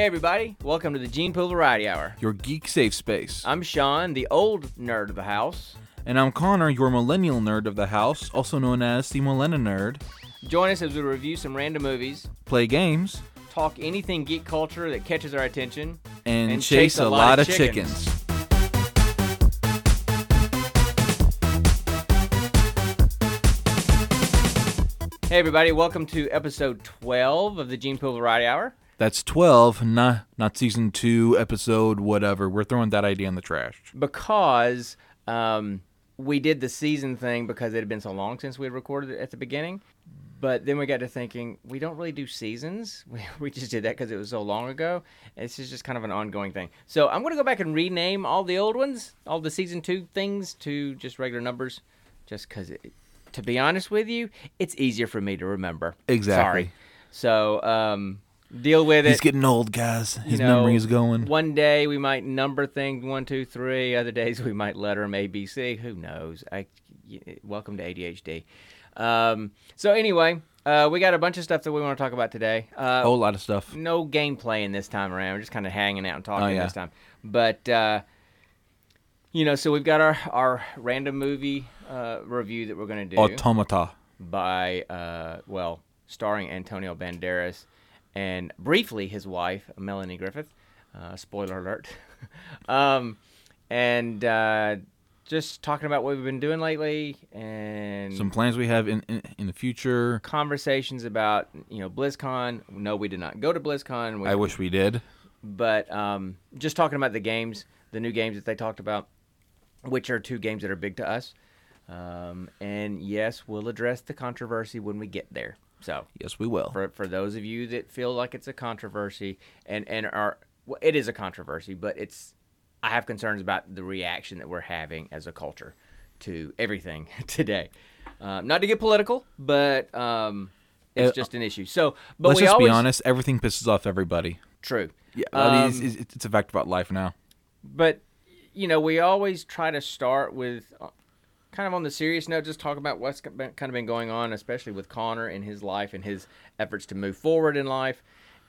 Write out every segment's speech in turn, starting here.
Hey, everybody. Welcome to the Gene Pool Variety Hour. your geek safe space. I'm Sean, the old nerd of the house. and I'm Connor, your millennial nerd of the house, also known as the Millennial Nerd. Join us as we review some random movies, Play games talk anything geek culture that catches our attention, and, And chase, a lot, of chickens. Hey, everybody. Welcome to episode 12 of the Gene Pool Variety Hour. That's 12, not not season 2, episode whatever. We're throwing that idea in the trash. Because um, we did the season thing because it had been so long since we had recorded it at the beginning. But then we got to thinking, we don't really do seasons. We, we just did that because it was so long ago. This is just kind of an ongoing thing. So I'm going to go back and rename all the old ones, all the season two things, to just regular numbers. Just because, to be honest with you, it's easier for me to remember. Exactly. Sorry. So um, deal with it. He's getting old, guys. You His know, memory is going. One day we might number things one, two, three. Other days we might letter them A, B, C. Who knows? I welcome to ADHD. Um, so anyway, uh, we got a bunch of stuff that we want to talk about today. Uh, A whole lot of stuff. no gameplay in this time around. We're just kind of hanging out and talking Oh, yeah. this time. But uh, you know, so we've got our our random movie uh, review that we're going to do Automata. by uh, well, starring Antonio Banderas and briefly his wife Melanie Griffith. Uh, spoiler alert. um, and uh, just talking about what we've been doing lately and Some plans we have in, in, in the future. conversations about you know BlizzCon. No, we did not go to BlizzCon. We, I wish we did. but um, just talking about the games, the new games that they talked about, which are two games that are big to us. Um, and yes, we'll address the controversy when we get there. So Yes, we will. for for those of you that feel like it's a controversy and and are well, it is a controversy, but it's I have concerns about the reaction that we're having as a culture to everything today. Um, not to get political, but um, it's Uh, just an issue. So, but Let's we just always be honest. Everything pisses off everybody. true. Yeah, I mean, Um, it's, it's, it's a fact about life now. but you know we always try to start with kind of on the serious note just talk about what's been, kind of been going on especially with connor in his life and his efforts to move forward in life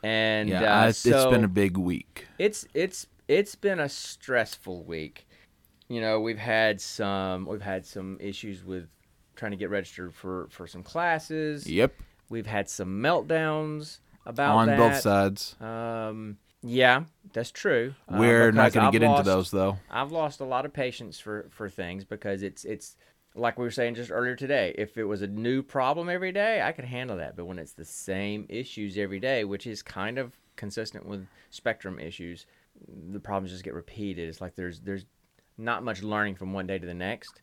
and Yeah, uh, it's, so it's been a big week. it's it's it's been a stressful week you know we've had some we've had some issues with trying to get registered for for some classes Yep, we've had some meltdowns about on that. both sides. um yeah that's true Uh, We're not going to get into those though. I've lost a lot of patience for for things because it's it's like we were saying just earlier today. If it was a new problem every day, I could handle that. But when it's the same issues every day, which is kind of consistent with spectrum issues, the problems just get repeated. It's like there's there's not much learning from one day to the next,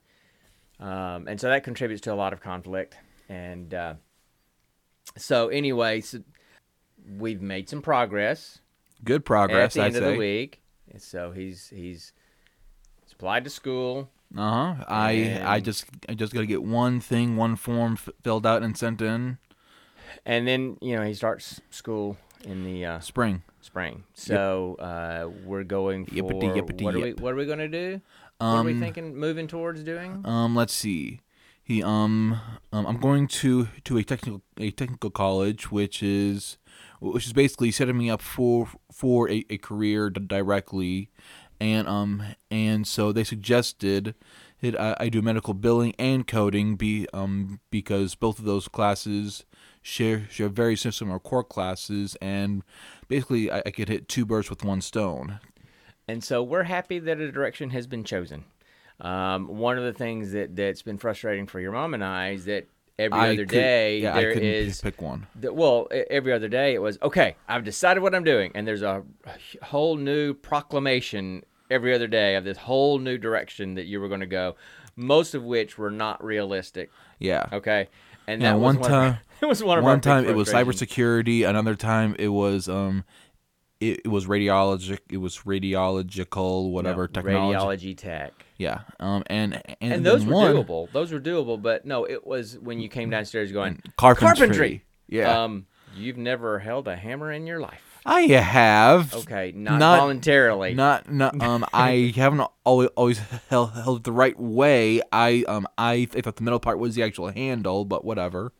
um, and so that contributes to a lot of conflict. And uh, so anyway, so we've made some progress Good progress, at the I'd end of the week. And So he's he's he's applied to school. Uh huh. I I just I just got to get one thing, one form f- filled out and sent in. And then, you know, he starts school in the uh, Spring. spring. So uh, we're going for Yippity, yippity, what are we what are we going to do? what are we Um, thinking moving towards doing? Um, let's see. He um, um I'm going to to a technical a technical college, which is which is basically setting me up for for a, a career directly, and um and so they suggested that I, I do medical billing and coding be um because both of those classes share share very similar core classes and basically I, I could hit two birds with one stone. And so we're happy that a direction has been chosen. Um, one of the things that that's been frustrating for your mom and I is that every I other could- day yeah, couldn't is pick one. that well every other day it was okay i've decided what i'm doing and there's a whole new proclamation every other day of this whole new direction that you were going to go most of which were not realistic Yeah. okay and Yeah, that was one of time- it was one of one time it was cybersecurity another time it was um it, it was radiologic it was radiological whatever No, technology. radiology tech. Yeah um and and, and those were one, doable. Those were doable but no it was when you came downstairs going carpentry, yeah. Um you've never held a hammer in your life. I have. Okay not, Not- voluntarily. not not um i haven't always always held, held it the right way. I um i, I thought the middle part was the actual handle but whatever.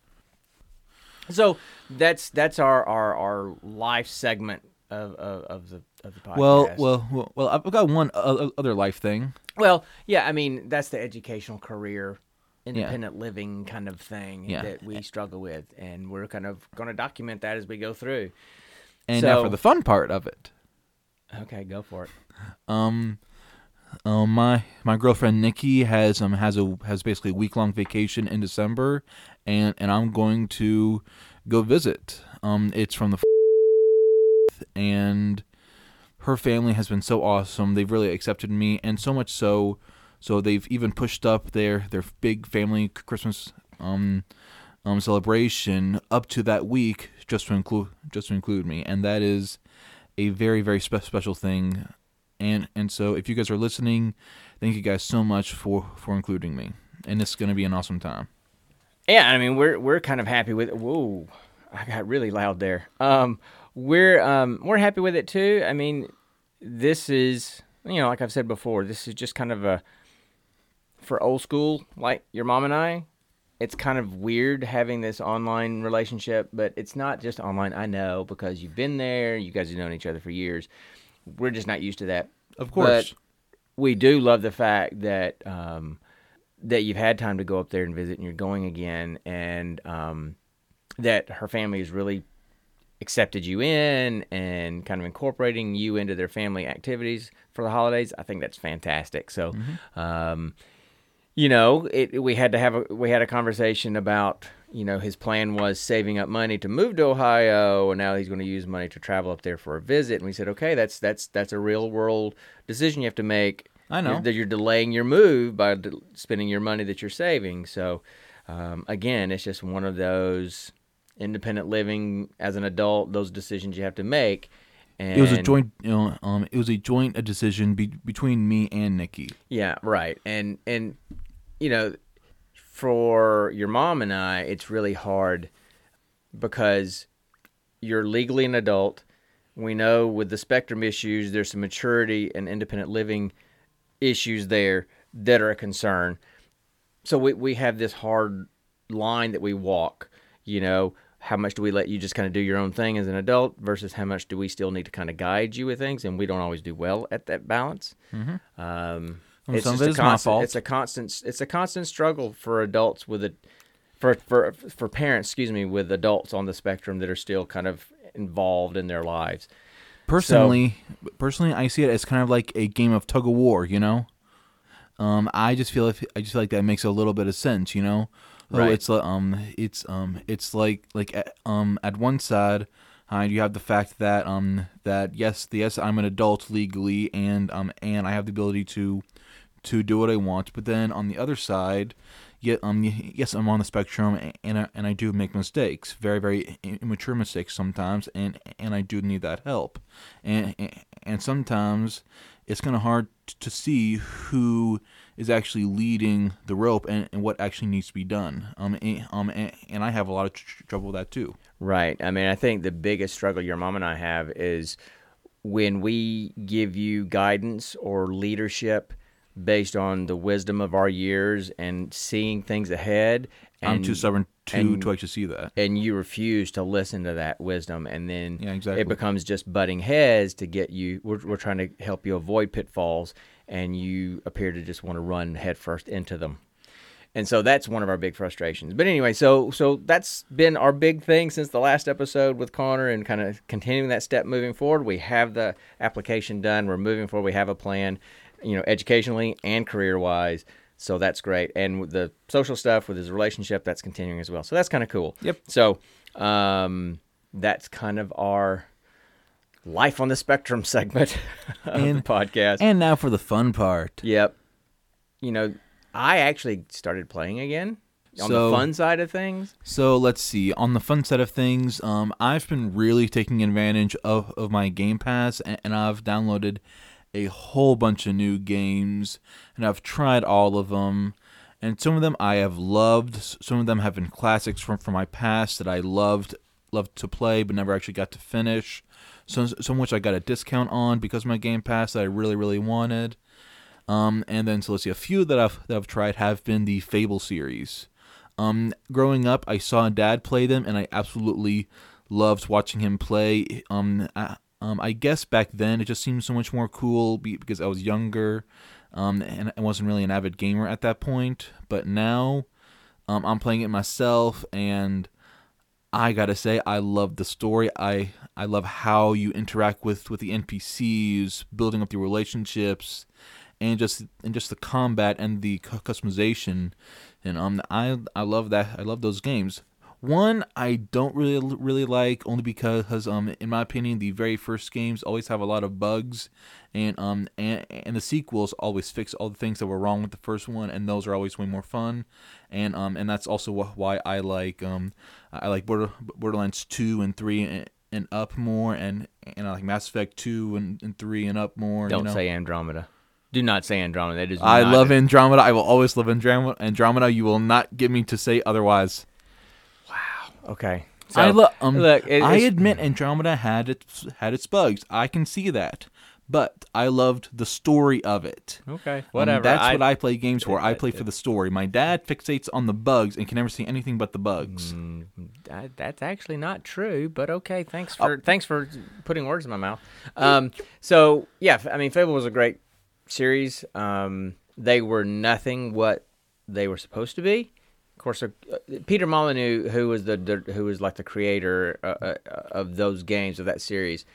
So that's that's our our our life segment of, of, of the of the podcast. Well, well, well, well, I've got one other life thing. Well, yeah, I mean that's the educational career, independent living kind of thing Yeah. that we struggle with, and we're kind of going to document that as we go through. And now for the fun part of it. Okay, go for it. Um, um, my my girlfriend Nikki has um has a has basically a week long vacation in December, and and I'm going to go visit. Um, it's from the and her family has been so awesome. They've really accepted me, and so much so, so they've even pushed up their their big family Christmas um um celebration up to that week just to include just to include me, and that is a very very spe- special thing. And and so if you guys are listening, thank you guys so much for for including me, and it's gonna be an awesome time. Yeah, I mean we're we're kind of happy with. Whoa, I got really loud there. Um, we're um we're happy with it too. I mean, this is you know like I've said before, this is just kind of a for old school like your mom and I. It's kind of weird having this online relationship, but it's not just online. I know because you've been there. You guys have known each other for years. We're just not used to that. Of course. we do love the fact that um, that you've had time to go up there and visit, and you're going again, and um, that her family is really accepted you in and kind of incorporating you into their family activities for the holidays. I think that's fantastic. So, um, you know, it, we had to have a we had a conversation about you know his plan was saving up money to move to Ohio, and now he's going to use money to travel up there for a visit. And we said, okay, that's that's that's a real world decision you have to make. I know. That you're delaying your move by d- spending your money that you're saving. So, um, again, it's just one of those independent living as an adult. Those decisions you have to make. And it was a joint, you know, um, it was a joint a decision be- between me and Nikki. Yeah, right. And and you know, for your mom and I, it's really hard because you're legally an adult. We know with the spectrum issues, there's some maturity and independent living issues there that are a concern. So we we have this hard line that we walk. You know, how much do we let you just kind of do your own thing as an adult versus how much do we still need to kind of guide you with things, and we don't always do well at that balance. Mm-hmm. Um, Well, it's just a my constant, fault. It's a constant. It's a constant struggle for adults with a, for for for parents. Excuse me, with adults on the spectrum that are still kind of involved in their lives. Personally, personally, I see it as kind of like a game of tug of war. You know, um, I just feel if I just feel like that makes a little bit of sense. You know, oh, Right. it's uh, um, it's um, it's like like um, at one side. Uh, you have the fact that um that yes the yes I'm an adult legally and um and I have the ability to to do what I want but then on the other side yet um yes I'm on the spectrum and I, and I do make mistakes very very immature mistakes sometimes and and I do need that help and and sometimes it's kind of hard to see who is actually leading the rope and, and what actually needs to be done um and, um and, and I have a lot of tr- trouble with that too Right. I mean, I think the biggest struggle your mom and I have is when we give you guidance or leadership based on the wisdom of our years and seeing things ahead. And, I'm too stubborn to and- to actually see that and you refuse to listen to that wisdom and then Yeah, exactly. it becomes just butting heads to get you we're, we're trying to help you avoid pitfalls and you appear to just want to run headfirst into them. And so that's one of our big frustrations. But anyway so so that's been our big thing since the last episode with connor and kind of continuing that step moving forward. We have the application done. We're moving forward. We have a plan you know educationally and career wise so that's great. And the social stuff with his relationship that's continuing as well. So that's kind of cool. Yep. so um that's kind of our life on the spectrum segment And- the podcast And now for the fun part. Yep. You know, I actually started playing again on So- the fun side of things. So let's see. On the fun side of things, um, I've been really taking advantage of, of my Game Pass, and, and I've downloaded a whole bunch of new games, and I've tried all of them. And some of them I have loved. Some of them have been classics from, from my past that I loved loved to play, but never actually got to finish. Some some which I got a discount on because of my Game Pass that I really really wanted. Um, and then so let's see, a few that I've that I've tried have been the Fable series. Um, growing up, I saw Dad play them, and I absolutely loved watching him play. Um, I, um, I guess back then it just seemed so much more cool because I was younger, um, and I wasn't really an avid gamer at that point. But now, um, I'm playing it myself, and I gotta say I love the story. I I love how you interact with with the NPCs, building up the relationships, and just and just the combat and the customization. And um, I I love that. I love those games. One I don't really really like only because um in my opinion the very first games always have a lot of bugs and um and, and the sequels always fix all the things that were wrong with the first one and those are always way more fun and um and that's also why I like um I like Border, Borderlands 2 and 3 and, and up more and and I like Mass Effect 2 and, and 3 and up more Don't you know? say Andromeda. Do not say Andromeda. That is I not- love Andromeda I will always love Andromeda Andromeda you will not get me to say otherwise Okay. I lo- um, look, it- I admit Andromeda had its had its bugs. I can see that, but I loved the story of it. Okay. Um, Whatever. that's I, what I play games for. I play for the story. My dad fixates on the bugs and can never see anything but the bugs. Mm, I- that's actually not true, but okay. Thanks Oh. for thanks for putting words in my mouth. Um, so yeah, I mean, Fable was a great series. Um, they were nothing what they were supposed to be. Course, uh, Peter Molyneux, who was the, the who was like the creator uh, uh, of those games of that series,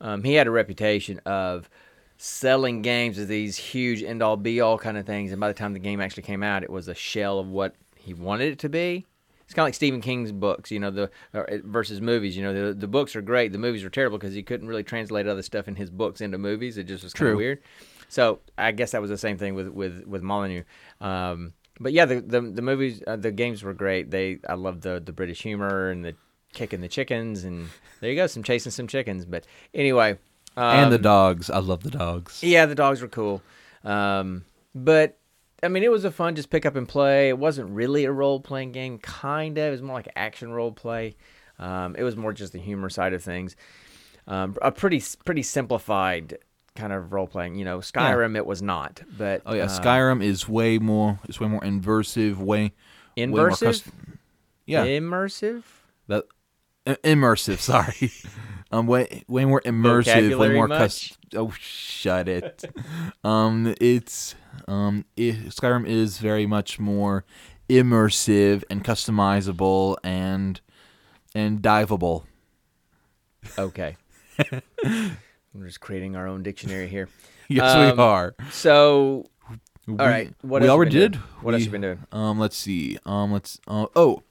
um, he had a reputation of selling games as these huge end all be all kind of things, and by the time the game actually came out, it was a shell of what he wanted it to be. It's kind of like Stephen King's books, you know, the uh, versus movies. You know, the the books are great, the movies are terrible because he couldn't really translate other stuff in his books into movies. It just was kind True. of weird. So I guess that was the same thing with with with Molyneux. Um, but yeah, the the, the movies, uh, the games were great. They I love the the British humor and the kicking the chickens, and there you go, some chasing some chickens. But anyway, um, and the dogs. I love the dogs. yeah, the dogs were cool. Um, but I mean, it was a fun just pick up and play. It wasn't really a role playing game, kind of. It was more like action role play. Um, it was more just the humor side of things. Um, a pretty pretty simplified kind of role playing. You know, Skyrim it was not, but Oh yeah, uh, Skyrim is way more. It's way more inversive. Way way more custom- yeah, immersive. that i- immersive. Sorry, um, way way more immersive. Way more much? cus- Oh, shut it. um, it's um, it, Skyrim is very much more immersive and customizable and and diveable. Okay. We're just creating our own dictionary here. Yes, Um, we are. So, We, all right. What we else already been doing? did. What else We- you been doing? Um, let's see. Um, let's. Uh, oh,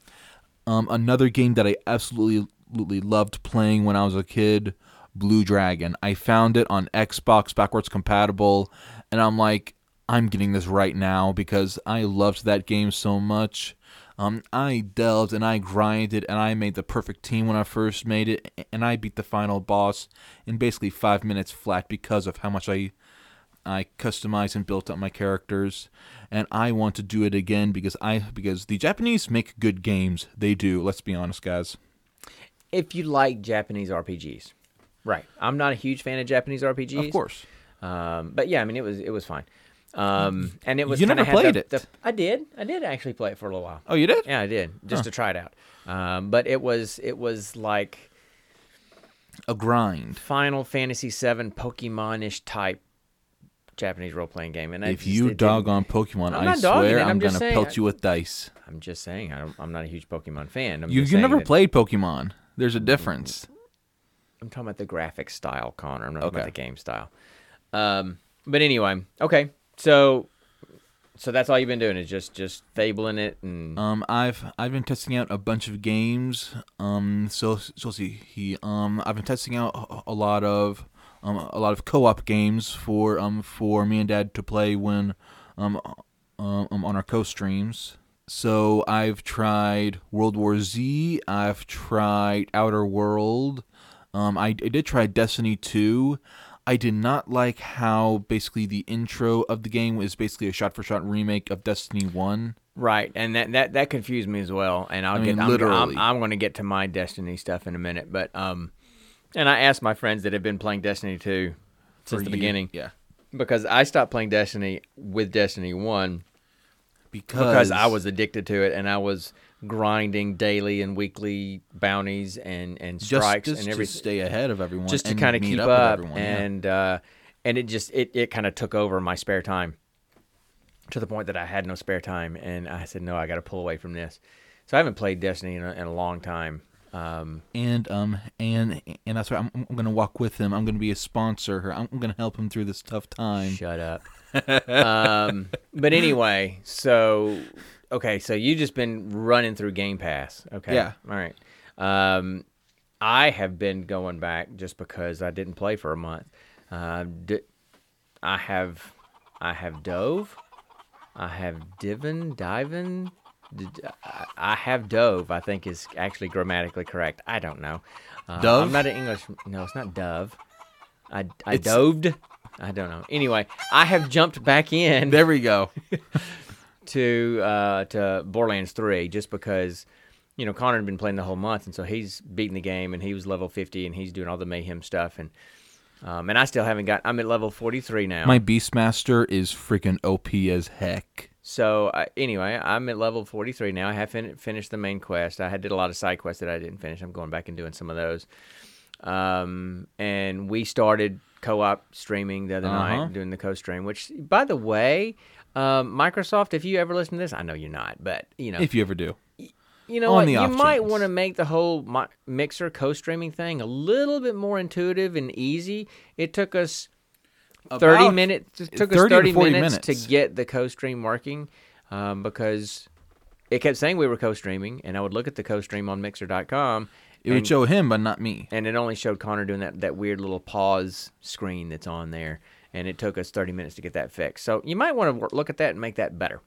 um, another game that I absolutely, absolutely loved playing when I was a kid, Blue Dragon. I found it on Xbox backwards compatible, and I'm like, I'm getting this right now because I loved that game so much. Um, I delved and I grinded and I made the perfect team when I first made it, and I beat the final boss in basically five minutes flat because of how much I I customized and built up my characters, and I want to do it again because I because the Japanese make good games. They do. Let's be honest, guys. If you like Japanese RPGs, right? I'm not a huge fan of Japanese RPGs, Of course. Um, but yeah, I mean, it was it was fine. Um, and it was You never played the- it. the- I did. I did actually play it for a little while. Oh, you did? Yeah, I did just to try it out. Um, but it was it was like A grind. Final Fantasy VII Pokemon-ish type Japanese role playing game. And I If just- you dog on Pokemon, I swear I'm I'm just gonna saying, pelt I- you with dice. I'm just saying I don't, I'm not a huge Pokemon fan. I'm You you never played Pokemon. There's a difference. I'm talking about the graphic style, Connor. I'm not talking Okay. about the game style. Um, but anyway, okay. So, so that's all you've been doing is just just fabling it and Um, I've I've been testing out a bunch of games. Um, so so see. He um, I've been testing out a- a lot of um a lot of co-op games for um for me and Dad to play when um um um, on our co-streams. So I've tried World War Z. I've tried Outer World. Um, I, I did try Destiny 2. I did not like how basically the intro of the game was basically a shot-for-shot remake of Destiny 1. right, and that that that confused me as well. And I'll I get mean, I'm. I'm, I'm going to get to my Destiny stuff in a minute, but um, and I asked my friends that have been playing Destiny 2 since For the you- beginning Yeah. because I stopped playing Destiny with Destiny 1 Because, because I was addicted to it and I was grinding daily and weekly bounties and and strikes just and to everything stay ahead of everyone, just to kind of keep up, up, everyone. yeah. and uh, and it just it, it kind of took over my spare time to the point that I had no spare time, and I said no, I got to pull away from this. So I haven't played Destiny in a, in a long time. Um, and um and and that's why I'm, I'm gonna walk with him. I'm gonna be a sponsor. I'm gonna help him through this tough time. Shut up. Um, but anyway, so okay, so you just been running through Game Pass. Okay. Yeah. All right. Um, I have been going back just because I didn't play for a month. Uh, d- I have, I have dove. I have divin, divin. d- I- I have dove. I think is actually grammatically correct. I don't know. Uh, Dove? I'm not an English. No, it's not dove. I, I It's- doved. I don't know. Anyway, I have jumped back in There we go. to uh, to Borderlands Three just because you know Connor had been playing the whole month, and so he's beating the game, and he was level fifty, and he's doing all the mayhem stuff, and um, and I still haven't got. I'm at level forty three now. My Beastmaster is freaking OP as heck. So uh, anyway, I'm at level 43 now. I have fin- finished the main quest. I had did a lot of side quests that I didn't finish. I'm going back and doing some of those. Um, and we started co-op streaming the other Uh-huh. night, doing the co-stream. Which, by the way, um, Microsoft, if you ever listen to this, I know you're not, but you know, If you ever do. you know what? You might want to make the whole mi- mixer co-streaming thing a little bit more intuitive and easy. It took us 30 minutes it took us 30 to 30 minutes, minutes. to get the co-stream working um, because it kept saying we were co-streaming and i would look at the co-stream on mixer.com It would show him, but not me. and it only showed connor doing that, that weird little pause screen that's on there. And it took us 30 minutes to get that fixed. So you might want to look at that and make that better.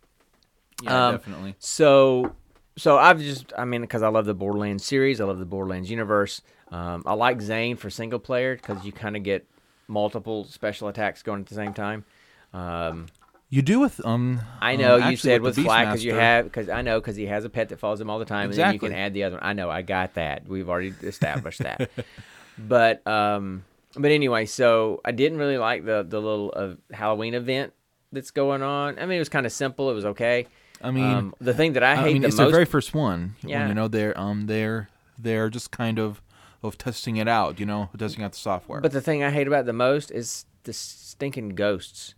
Yeah, Um, definitely. so so i've just i mean because i love the borderlands series i love the borderlands universe. Um, i like zane for single player because you kind of get multiple special attacks going at the same time. Um, You do with um. I um, know you said with, the FL4K because you have because I know because he has a pet that follows him all the time, and then you can add the other one. I know I got that. We've already established that. but um, but anyway, so I didn't really like the the little uh, Halloween event that's going on. I mean, it was kind of simple. It was okay. I mean, um, the thing that I I, hate mean, the it's most. their very first one. when, Yeah. you know, they're um, they're they're just kind of of testing it out. You know, testing out the software. But the thing I hate about the most is the stinking ghosts.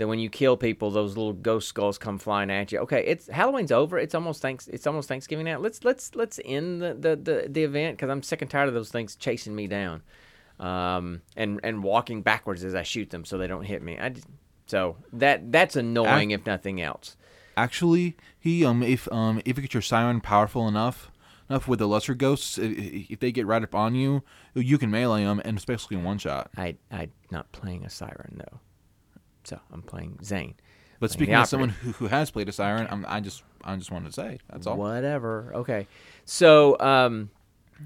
That when you kill people, those little ghost skulls come flying at you. Okay, it's Halloween's over. It's almost thanks. It's almost Thanksgiving now. Let's let's let's end the the the, the event because I'm sick and tired of those things chasing me down, um, and and walking backwards as I shoot them so they don't hit me. I just, so that that's annoying if nothing else. Actually, he um if um if you get your siren powerful enough enough with the lesser ghosts, i- i- if they get right up on you, you can melee them and especially in one shot. I I'm not playing a siren though, so I'm playing Zane. But speaking of someone who, who has played a siren, I'm, I just I just wanted to say that's all. Whatever. Okay. So, um,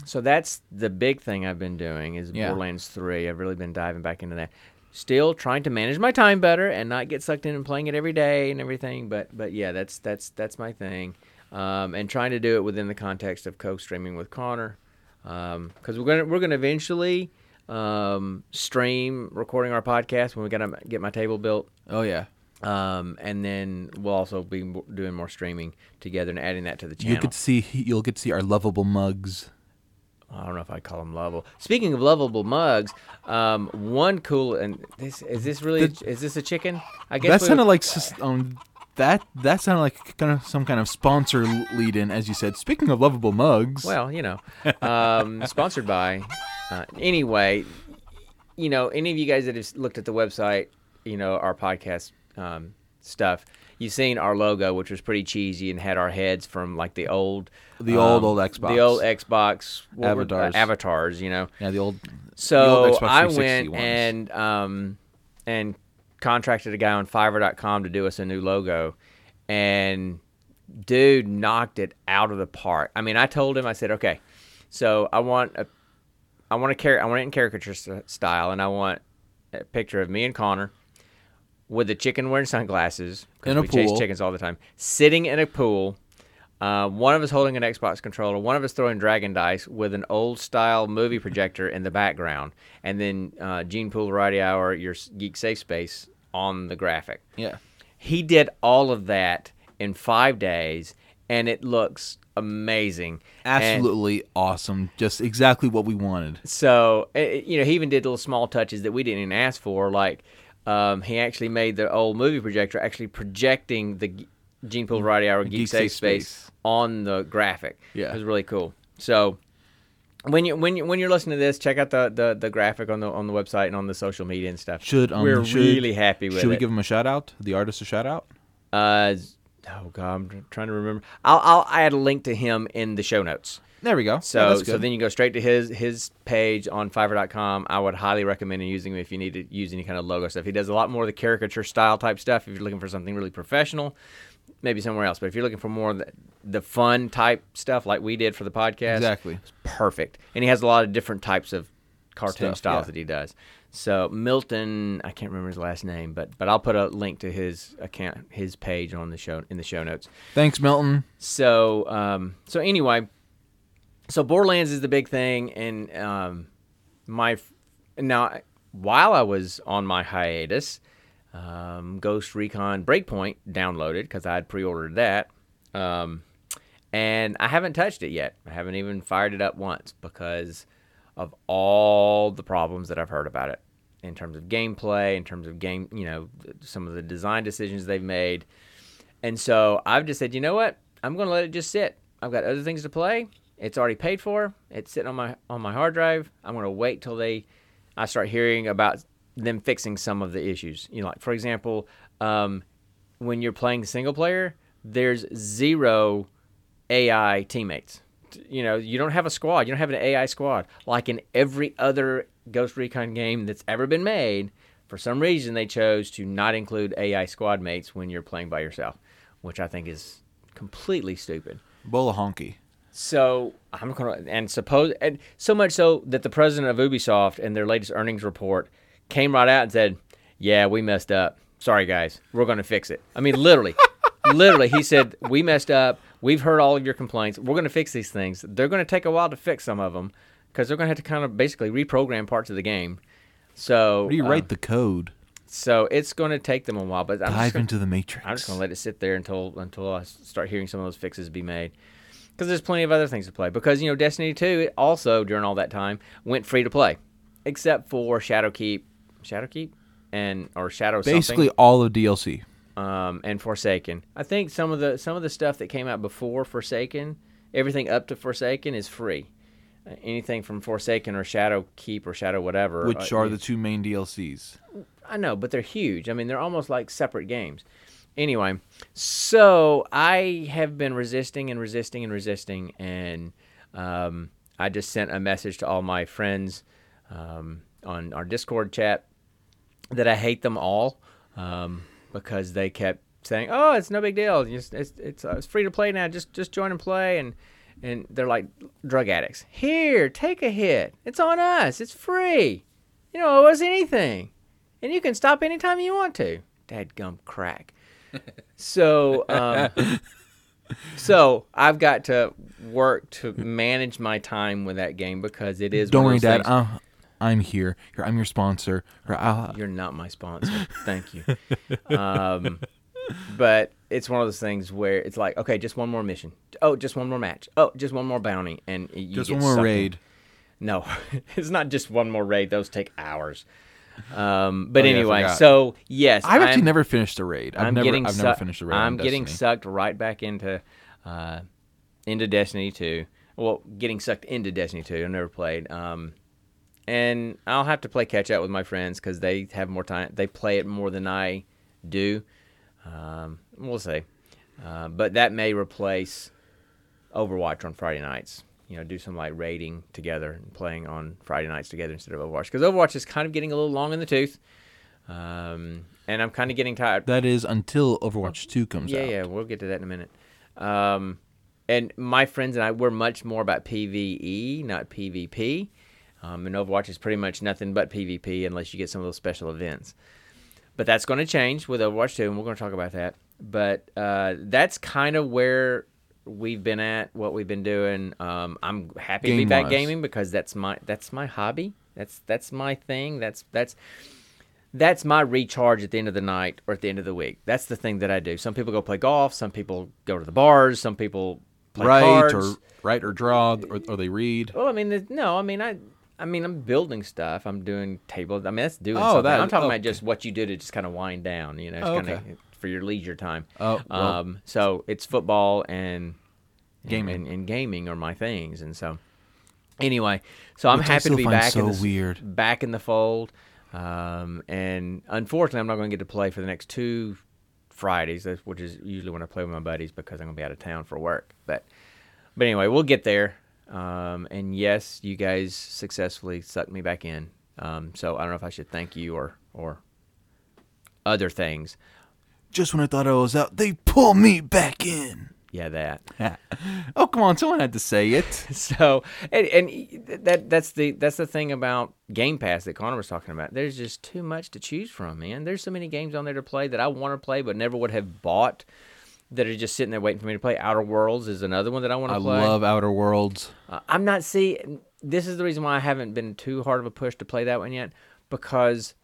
so that's the big thing I've been doing is Yeah. Borderlands Three. I've really been diving back into that. Still trying to manage my time better and not get sucked in and playing it every day and everything. But but yeah, that's that's that's my thing. Um, and trying to do it within the context of co-streaming with Connor, because we're gonna we're gonna eventually um, stream recording our podcast when we gotta get my table built. Oh yeah, Um, and then we'll also be doing more streaming together and adding that to the channel. you could see you'll get to see our lovable mugs. I don't know if I call them lovable. Speaking of lovable mugs, um, one cool and this is this really is this a chicken? I guess That we- sounded like um that that sounded like kind of some kind of sponsor lead in, as you said. Speaking of lovable mugs, well, you know, um, sponsored by. Uh, anyway, you know, any of you guys that have looked at the website, you know, our podcast um, stuff, you've seen our logo, which was pretty cheesy and had our heads from like the old, The old, um, old Xbox. the old Xbox what were- uh, Avatars. avatars, you know. yeah, the old. So Xbox I went ones. and um, and contracted a guy on Fiverr.com to do us a new logo, and dude knocked it out of the park. I mean, I told him, I said, okay, so I want a, I want a char- I want it in caricature st- style, and I want a picture of me and Connor with the chicken wearing sunglasses 'cause In a we chase pool. chickens all the time, sitting in a pool. Uh, one of us holding an Xbox controller, one of us throwing dragon dice with an old style movie projector in the background, and then uh, Gene Pool Variety Hour, your geek safe space on the graphic. Yeah, He did all of that in five days, and it looks amazing. And Absolutely awesome. Just exactly what we wanted. so eh, eh, you know, he even did little small touches that we didn't even ask for, like um, he actually made the old movie projector actually projecting the Gene Pool Variety Hour Geek, Geek Safe Space, Space. on the graphic. Yeah. it was really cool. So when you when you when you're listening to this, check out the, the, the graphic on the on the website and on the social media and stuff. Should um We're should, really happy with Should we it. give him a shout out? The artist a shout out? Uh, oh god, I'm trying to remember. I'll I'll add a link to him in the show notes. There we go. So Yeah, so then you go straight to his his page on Fiverr.com. I would highly recommend using him if you need to use any kind of logo stuff. He does a lot more of the caricature style type stuff. If you're looking for something really professional, maybe somewhere else. But if you're looking for more of the, the fun type stuff like we did for the podcast, Exactly. it's perfect. And he has a lot of different types of cartoon Stuff, styles yeah. that he does. So Milton, I can't remember his last name, but but I'll put a link to his account, his page on the show in the show notes. Thanks, Milton. So um, so anyway, so Borderlands is the big thing, and um, my now while I was on my hiatus, um, Ghost Recon Breakpoint downloaded because I had pre-ordered that, um, and I haven't touched it yet. I haven't even fired it up once because of all the problems that I've heard about it in terms of gameplay, in terms of game, you know, some of the design decisions they've made. And so I've just said, you know what? I'm going to let it just sit. I've got other things to play. It's already paid for. It's sitting on my on my hard drive. I'm going to wait till they I start hearing about them fixing some of the issues. You know, like for example, um, when you're playing single player, there's zero AI teammates. You know, you don't have a squad. You don't have an AI squad like in every other Ghost Recon game that's ever been made. For some reason, they chose to not include AI squad mates when you're playing by yourself, which I think is completely stupid. Bola honky. So I'm gonna and suppose and so much so that the president of Ubisoft in their latest earnings report came right out and said, "Yeah, we messed up. Sorry guys, we're gonna fix it." I mean, literally, literally, he said, "We messed up. We've heard all of your complaints. We're gonna fix these things. They're gonna take a while to fix some of them because they're gonna have to kind of basically reprogram parts of the game." So rewrite uh, the code? So it's gonna take them a while, but I'm Dive gonna, into the matrix. I'm just gonna let it sit there until until I start hearing some of those fixes be made. Because there's plenty of other things to play. Because you know, Destiny 2 it also during all that time went free to play, except for Shadowkeep, Shadowkeep, and or Shadow Basically all of DLC. um, and Forsaken. I think some of the some of the stuff that came out before Forsaken, everything up to Forsaken is free. Anything from Forsaken or Shadowkeep or Shadow whatever, Which uh, are the two main DLCs. I know, but they're huge. I mean, they're almost like separate games. Anyway, so I have been resisting and resisting and resisting, and um, I just sent a message to all my friends um, on our Discord chat that I hate them all um, because they kept saying, "Oh, it's no big deal. Just, it's it's, uh, it's free to play now. Just just join and play." And and they're like drug addicts. Here, take a hit. It's on us. It's free. You don't owe us anything and you can stop anytime you want to. Dadgum crack. so, um, so I've got to work to manage my time with that game because it is. Don't worry, Dad. Uh, I'm here. Here, I'm your sponsor. Or, You're not my sponsor. Thank you. Um, but it's one of those things where it's like, okay, just one more mission. Oh, just one more match. Oh, just one more bounty, and you just get one more raid. No, it's not just one more raid. Those take hours. Um, but Oh, anyway, forgot. so yes, I've actually I'm- never finished a raid. I've I'm never, getting I've never finished a raid. I'm getting Destiny. sucked right back into uh, into Destiny 2. Well, getting sucked into Destiny 2. I've never played. Um, and I'll have to play catch up with my friends because they have more time. They play it more than I do. Um, we'll see. Uh, but that may replace Overwatch on Friday nights. You know, do some like raiding together and playing on Friday nights together instead of Overwatch because Overwatch is kind of getting a little long in the tooth. Um, and I'm kind of getting tired. That is until Overwatch 2 comes Yeah, out. yeah, we'll get to that in a minute. Um, and my friends and I, we're much more about PVE, not PvP. Um, and Overwatch is pretty much nothing but PvP unless you get some of those special events. But that's going to change with Overwatch 2, and we're going to talk about that. But uh, that's kind of where we've been at, what we've been doing. Um, I'm happy to be back Game-wise. gaming because that's my that's my hobby. That's that's my thing. That's that's that's my recharge at the end of the night or at the end of the week. That's the thing that I do. Some people go play golf. Some people go to the bars. Some people play write cards. or write or draw or, or they read. Well, I mean, no, I mean, I, I mean, I'm building stuff. I'm doing tables. I mean, that's doing Oh, something. that- I'm talking okay. about just what you do to just kind of wind down. You know, Oh, kind of okay. For your leisure time. Oh, well. um, so it's football and Gaming. and, and gaming are my things, and so anyway, so I'm Which happy to be back so in the, weird. back in the fold. Um, and unfortunately, I'm not going to get to play for the next two Fridays, which is usually when I play with my buddies because I'm going to be out of town for work. But but anyway, we'll get there. Um, and yes, you guys successfully sucked me back in. Um, so I don't know if I should thank you or or other things. Just when I thought I was out, they pull me back in. Yeah, that. oh come on, someone had to say it. so and, and that that's the that's the thing about Game Pass that Connor was talking about. There's just too much to choose from, man. There's so many games on there to play that I want to play but never would have bought. That are just sitting there waiting for me to play. Outer Worlds is another one that I want to I play. I love Outer Worlds. Uh, I'm not see. This is the reason why I haven't been too hard of a push to play that one yet, because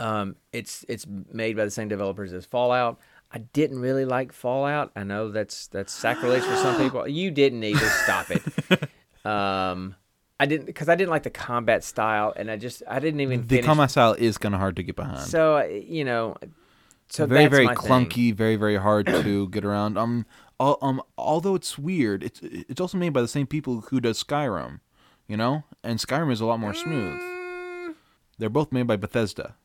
um, it's it's made by the same developers as Fallout. I didn't really like Fallout. I know that's that's sacrilege for some people. You didn't either. Stop it. Um, I didn't because I didn't like the combat style, and I just I didn't even The finish. combat style is kind of hard to get behind. So uh, you know, so very very my thing. clunky, very very hard to get around. Um, um, although it's weird, it's it's also made by the same people who does Skyrim, you know, and Skyrim is a lot more smooth. Mm. They're both made by Bethesda.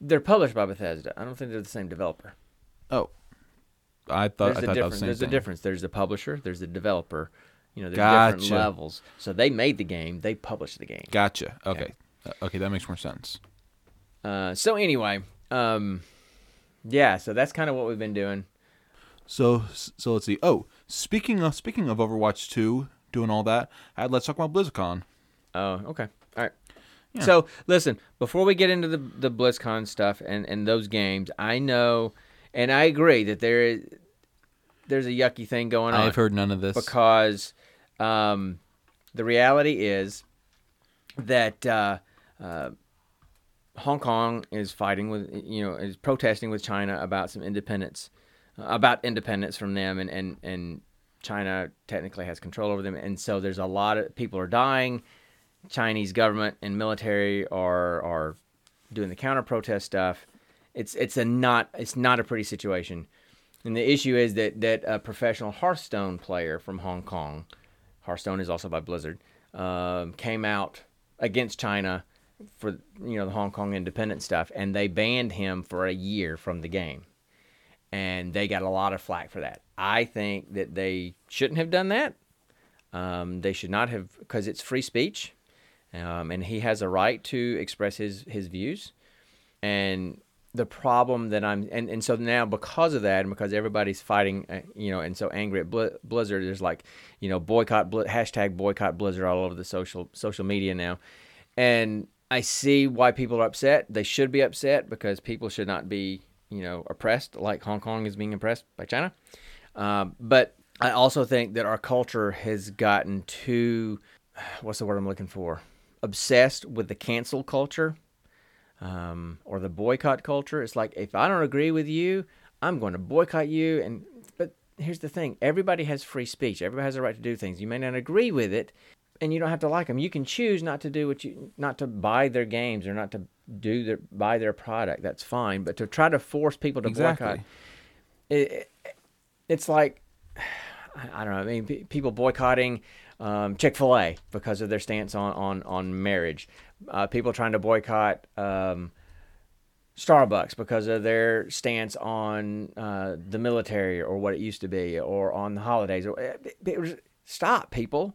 They're published by Bethesda. I don't think they're the same developer. Oh, I thought there's I a thought that difference. was the same There's thing. a difference. There's the publisher. There's the developer. You know, there's different Gotcha. levels. So they made the game. They published the game. Gotcha. Okay. Uh, Okay, that makes more sense. Uh, so anyway, um, yeah. So that's kind of what we've been doing. So so let's see. Oh, speaking of speaking of Overwatch 2, doing all that, uh, let's talk about BlizzCon. Oh, okay. All right. Yeah. So listen, before we get into the the BlizzCon stuff and and those games, I know, and I agree that there is there's a yucky thing going on. I've heard none of this. because um, the reality is that uh, uh, Hong Kong is fighting with you know is protesting with China about some independence uh, about independence from them and and and China technically has control over them and so there's a lot of people are dying Chinese government and military are are doing the counter protest stuff it's it's a not it's not a pretty situation and the issue is that that a professional Hearthstone player from Hong Kong, Hearthstone is also by Blizzard, um, came out against China for you know the Hong Kong independent stuff, and they banned him for a year from the game, and they got a lot of flack for that. I think that they shouldn't have done that. Um, they should not have because it's free speech, um, and he has a right to express his his views, and the problem that I'm and, and so now because of that and because everybody's fighting uh, you know and so angry at Bli- Blizzard there's like you know boycott Bli- hashtag boycott Blizzard all over the social social media now. And I see why people are upset. They should be upset because people should not be you know oppressed like Hong Kong is being oppressed by China. Um, but I also think that our culture has gotten too what's the word I'm looking for obsessed with the cancel culture um, or the boycott culture. It's like if I don't agree with you, I'm going to boycott you. And but here's the thing: everybody has free speech. Everybody has a right to do things. You may not agree with it, and you don't have to like them. You can choose not to do what you, not to buy their games or not to do their buy their product. That's fine. But to try to force people to Exactly. boycott, it, it, it's like I- I don't know. I mean, pe- people boycotting um, Chick Fil A because of their stance on on on marriage. Uh, people trying to boycott um, Starbucks because of their stance on uh, the military or what it used to be, or on the holidays. Stop, people.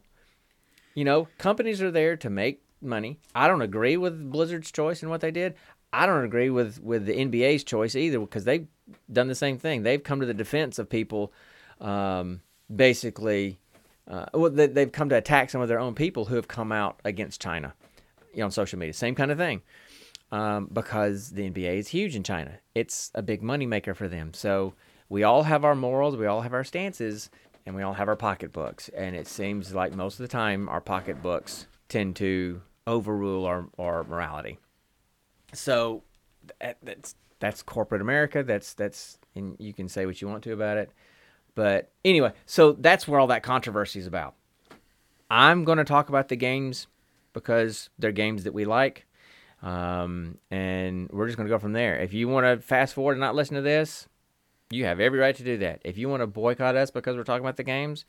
You know, companies are there to make money. I don't agree with Blizzard's choice and what they did. I don't agree with with the NBA's choice either because they've done the same thing. They've come to the defense of people, um, basically. Uh, well, they, they've come to attack some of their own people who have come out against China, you know, on social media. Same kind of thing, um, because the NBA is huge in China. It's a big moneymaker for them. So we all have our morals, we all have our stances, and we all have our pocketbooks. And it seems like most of the time our pocketbooks tend to overrule our, our morality. So that, that's that's corporate America. That's that's and you can say what you want to about it, But anyway, so that's where all that controversy is about. I'm going to talk about the games because they're games that we like. Um, and we're just going to go from there. If you want to fast forward and not listen to this, you have every right to do that. If you want to boycott us because we're talking about the games,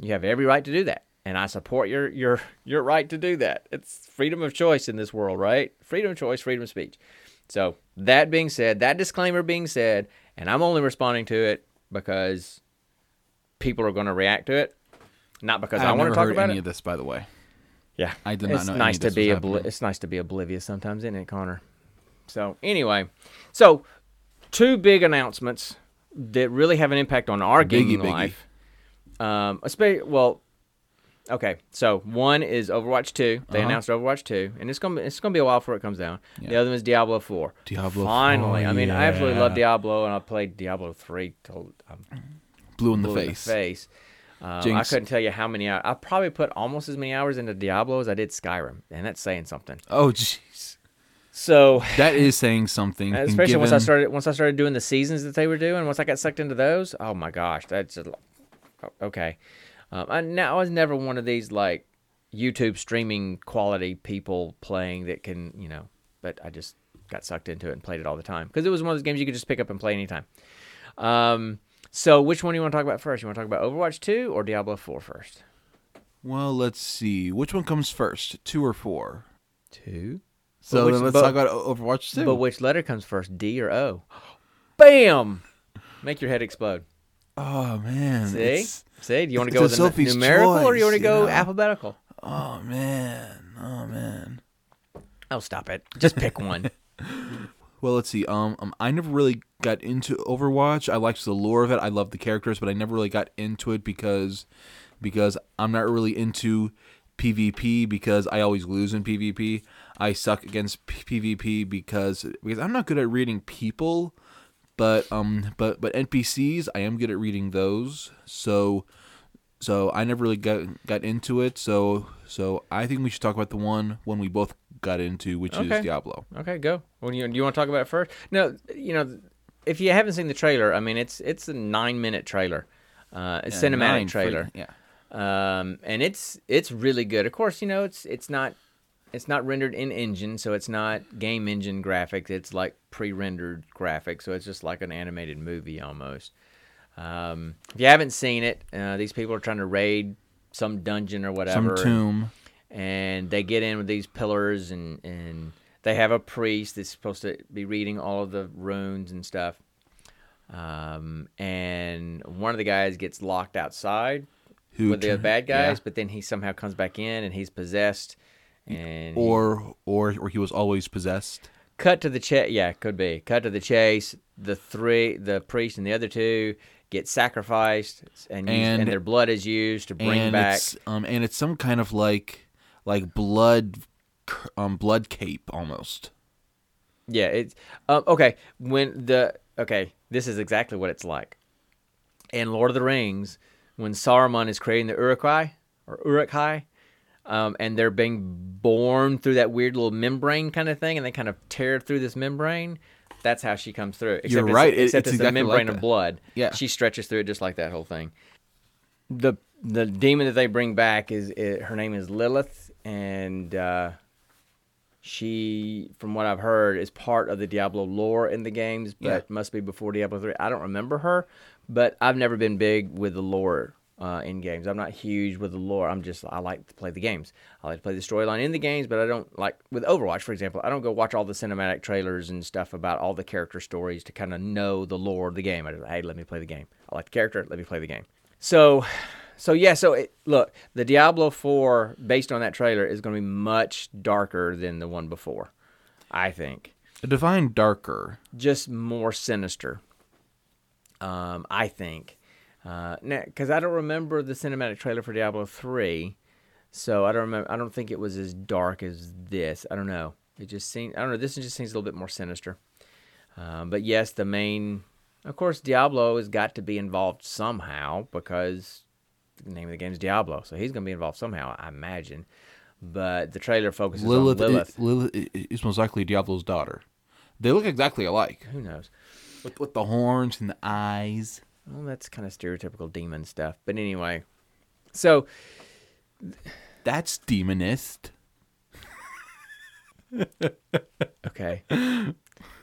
you have every right to do that. And I support your your your right to do that. It's freedom of choice in this world, right? Freedom of choice, freedom of speech. So that being said, that disclaimer being said, and I'm only responding to it because people are going to react to it, not because I, I've want to talk heard about any it. of this, by the way. Yeah, I did it's not know. nice to be obli- it's nice to be oblivious sometimes, isn't it, Connor? So anyway, so two big announcements that really have an impact on our gaming biggie. life. Um, especially well, okay. So one is Overwatch two. They Uh-huh. announced Overwatch two, and it's gonna be, it's gonna be a while before it comes down. The other one is Diablo four. Diablo Finally, 4, I mean, I absolutely love. Diablo, and I played Diablo three till I'm Blue in the blue in face. the face. Um, I couldn't tell you how many. hours. I probably put almost as many hours into Diablo as I did Skyrim, and that's saying something. Oh, jeez. So, That is saying something. especially once I started, once I started doing the seasons that they were doing, once I got sucked into those, oh my gosh, that's just, okay. Um, I, now I was never one of these like YouTube streaming quality people playing that can, you know, but I just got sucked into it and played it all the time because it was one of those games you could just pick up and play anytime. Um, so which one do you want to talk about first? You want to talk about Overwatch 2 or Diablo 4 first? Well, let's see. Which one comes first, two or four? 2. So which- then let's but- talk about Overwatch 2. But which letter comes first, D or O? Bam! Make your head explode. oh man, See? See? Do you want to go with the numerical or do you want to go know? alphabetical? Oh man, oh man. Oh, stop it. Just pick one. Well, let's see. Um, um, I never really got into Overwatch. I liked the lore of it. I loved the characters, but I never really got into it because because I'm not really into PvP because I always lose in PvP. I suck against PvP because because I'm not good at reading people, but um, but but NPCs I am good at reading those. So so I never really got got into it. So so I think we should talk about the one when we both got into, which Okay. is Diablo. okay, go. Well, you, do you want to talk about it first? No, you know, if you haven't seen the trailer, I mean, it's it's a nine minute trailer, uh, a Yeah, cinematic trailer. freaking- yeah. um, and it's it's really good. Of course, you know it's it's not it's not rendered in engine, so it's not game engine graphics. It's like pre-rendered graphics, so it's just like an animated movie almost. Um, if you haven't seen it, uh, these people are trying to raid some dungeon or whatever, Some tomb. and they get in with these pillars, and and they have a priest that's supposed to be reading all of the runes and stuff. Um, and one of the guys gets locked outside Who with the bad guys, yeah. but then he somehow comes back in and he's possessed. And he- or or or he was always possessed. cut to the chase. Yeah, could be cut to the chase. The three, the priest and the other two, get sacrificed, and used, and, And- their blood is used to bring and back. it's um and it's some kind of like like blood um blood cape almost. Yeah, it's um, okay. When the okay, this is exactly what it's like. In Lord of the Rings, when Saruman is creating the Urukai or Urukai, um, and they're being born through that weird little membrane kind of thing, and they kind of tear through this membrane. That's how she comes through. Except You're it's- right, it- Except it's it's, exactly a like membrane of blood. Yeah. she stretches through it just like that whole thing. The the demon that they bring back is, i her name is Lilith, and uh, she, from what I've heard, is part of the Diablo lore in the games, but Yeah. must be before Diablo 3. I don't remember her, but I've never been big with the lore uh, in games. I'm not huge with the lore. I'm just, I like to play the games. I like to play the storyline in the games, but I don't like, with Overwatch, for example, I don't go watch all the cinematic trailers and stuff about all the character stories to kind of know the lore of the game. I just, hey, let me play the game. I like the character, let me play the game. So, so yeah, so it, look, the Diablo 4, based on that trailer, is going to be much darker than the one before, I think. A divine darker. Just more sinister, um, I think. Because I don't remember the cinematic trailer for Diablo 3, so I don't remember. I don't think it was as dark as this. I don't know. It just seems. I don't know. This one just seems a little bit more sinister. Um, but yes, the main, of course, Diablo has got to be involved somehow because the name of the game is Diablo, so he's going to be involved somehow, I imagine. But the trailer focuses Lilith, on Lilith. Is, Lilith is most likely Diablo's daughter. They look exactly alike Who knows? with, with the horns and the eyes. Well, that's kind of stereotypical demon stuff. But anyway, so That's demonist. okay,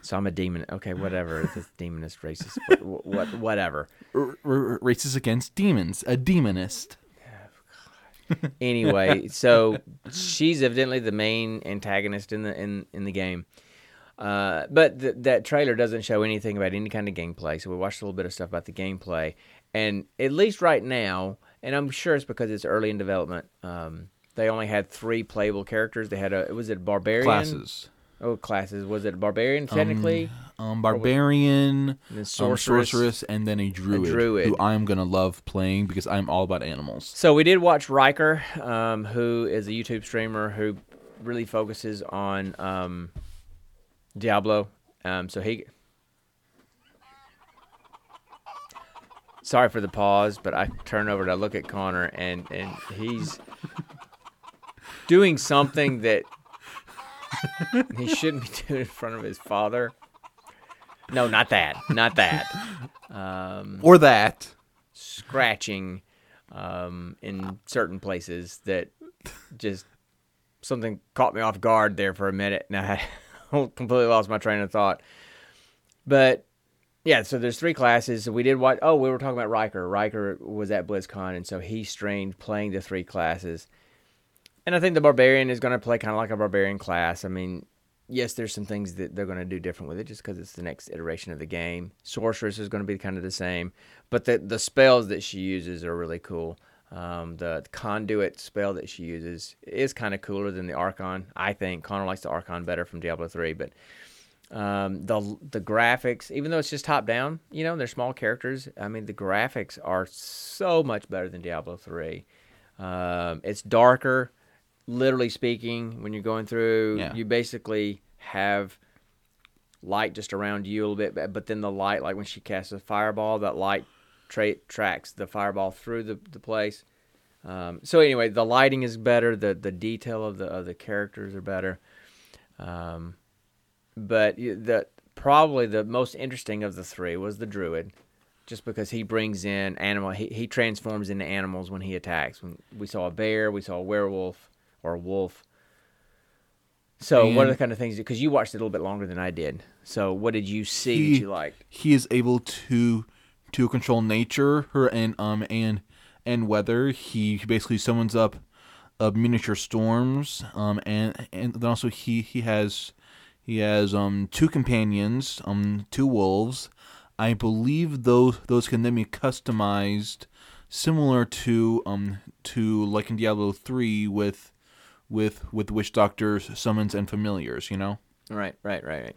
so I'm a demon. Okay, whatever. This demonist, racist, what, what, whatever. R- r- racist against demons. A demonist. Oh, anyway, so she's evidently the main antagonist in the in in the game. Uh, but th- that trailer doesn't show anything about any kind of gameplay. So we watched a little bit of stuff about the gameplay, and at least right now, and I'm sure it's because it's early in development. Um, they only had three playable characters. They had a was it a barbarian Classes. Oh, classes. Was it a barbarian technically? Um, barbarian, and um, sorceress. sorceress, and then a druid, druid. who I'm gonna love playing because I'm all about animals. So we did watch Rhykker, um, who is a YouTube streamer who really focuses on um, Diablo. Um, so he. Sorry for the pause, but I turn over to look at Connor, and and he's doing something that he shouldn't be doing in front of his father. No, not that, not that. Um, Or that. scratching um, in certain places that just something caught me off guard there for a minute and I completely lost my train of thought. But yeah, so there's three classes. We did what? Oh, we were talking about Rhykker. Rhykker was at BlizzCon, and so he strained playing the three classes. And I think the barbarian is going to play kind of like a barbarian class. I mean, yes, there's some things that they're going to do different with it just because it's the next iteration of the game. Sorceress is going to be kind of the same, but the the spells that she uses are really cool. Um, the conduit spell that she uses is kind of cooler than the Archon. I think Connor likes the Archon better from Diablo three, but um, the the graphics, even though it's just top down, you know, they're small characters. I mean, the graphics are so much better than Diablo three. Um, it's darker literally speaking, when you're going through, Yeah. you basically have light just around you a little bit, but then the light, like when she casts a fireball, that light tra- tracks the fireball through the, the place. Um, so anyway, the lighting is better. The the detail of the of the characters are better. Um, but the probably the most interesting of the three was the druid, just because he brings in animal. He he transforms into animals when he attacks. When we saw a bear, we saw a werewolf or a wolf. So what are the kind of things? Because you watched it a little bit longer than I did. So what did you see that you liked? He is able to to control nature, her and um and and weather. He basically summons up uh, miniature storms. Um and and then also he he has he has um two companions, um two wolves. I believe those those can then be customized, similar to um to like in Diablo three with with with witch doctors, summons, and familiars. You know. Right, right, right, right.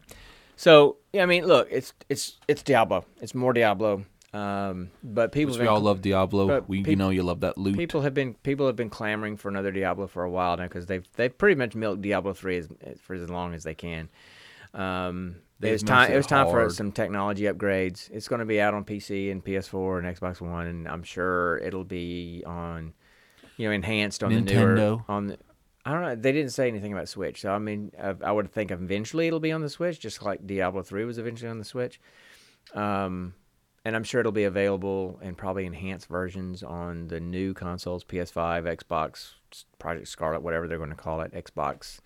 So yeah, I mean, look, it's it's it's Diablo. It's more Diablo. Um, but people Which we all love Diablo. We you know you love that loot. People have been people have been clamoring for another Diablo for a while now because they've they've pretty much milked Diablo three as, for as long as they can. Um, it was time. It was time for some technology upgrades. It's going to be out on PC and PS4 and Xbox One, and I'm sure it'll be on, you know, enhanced on the newer Nintendo. on the. I don't know. They didn't say anything about Switch, so I mean, I, I would think eventually it'll be on the Switch, just like Diablo three was eventually on the Switch. Um, and I'm sure it'll be available in probably enhanced versions on the new consoles, PS5, Xbox, Project Scarlett, whatever they're going to call it, Xbox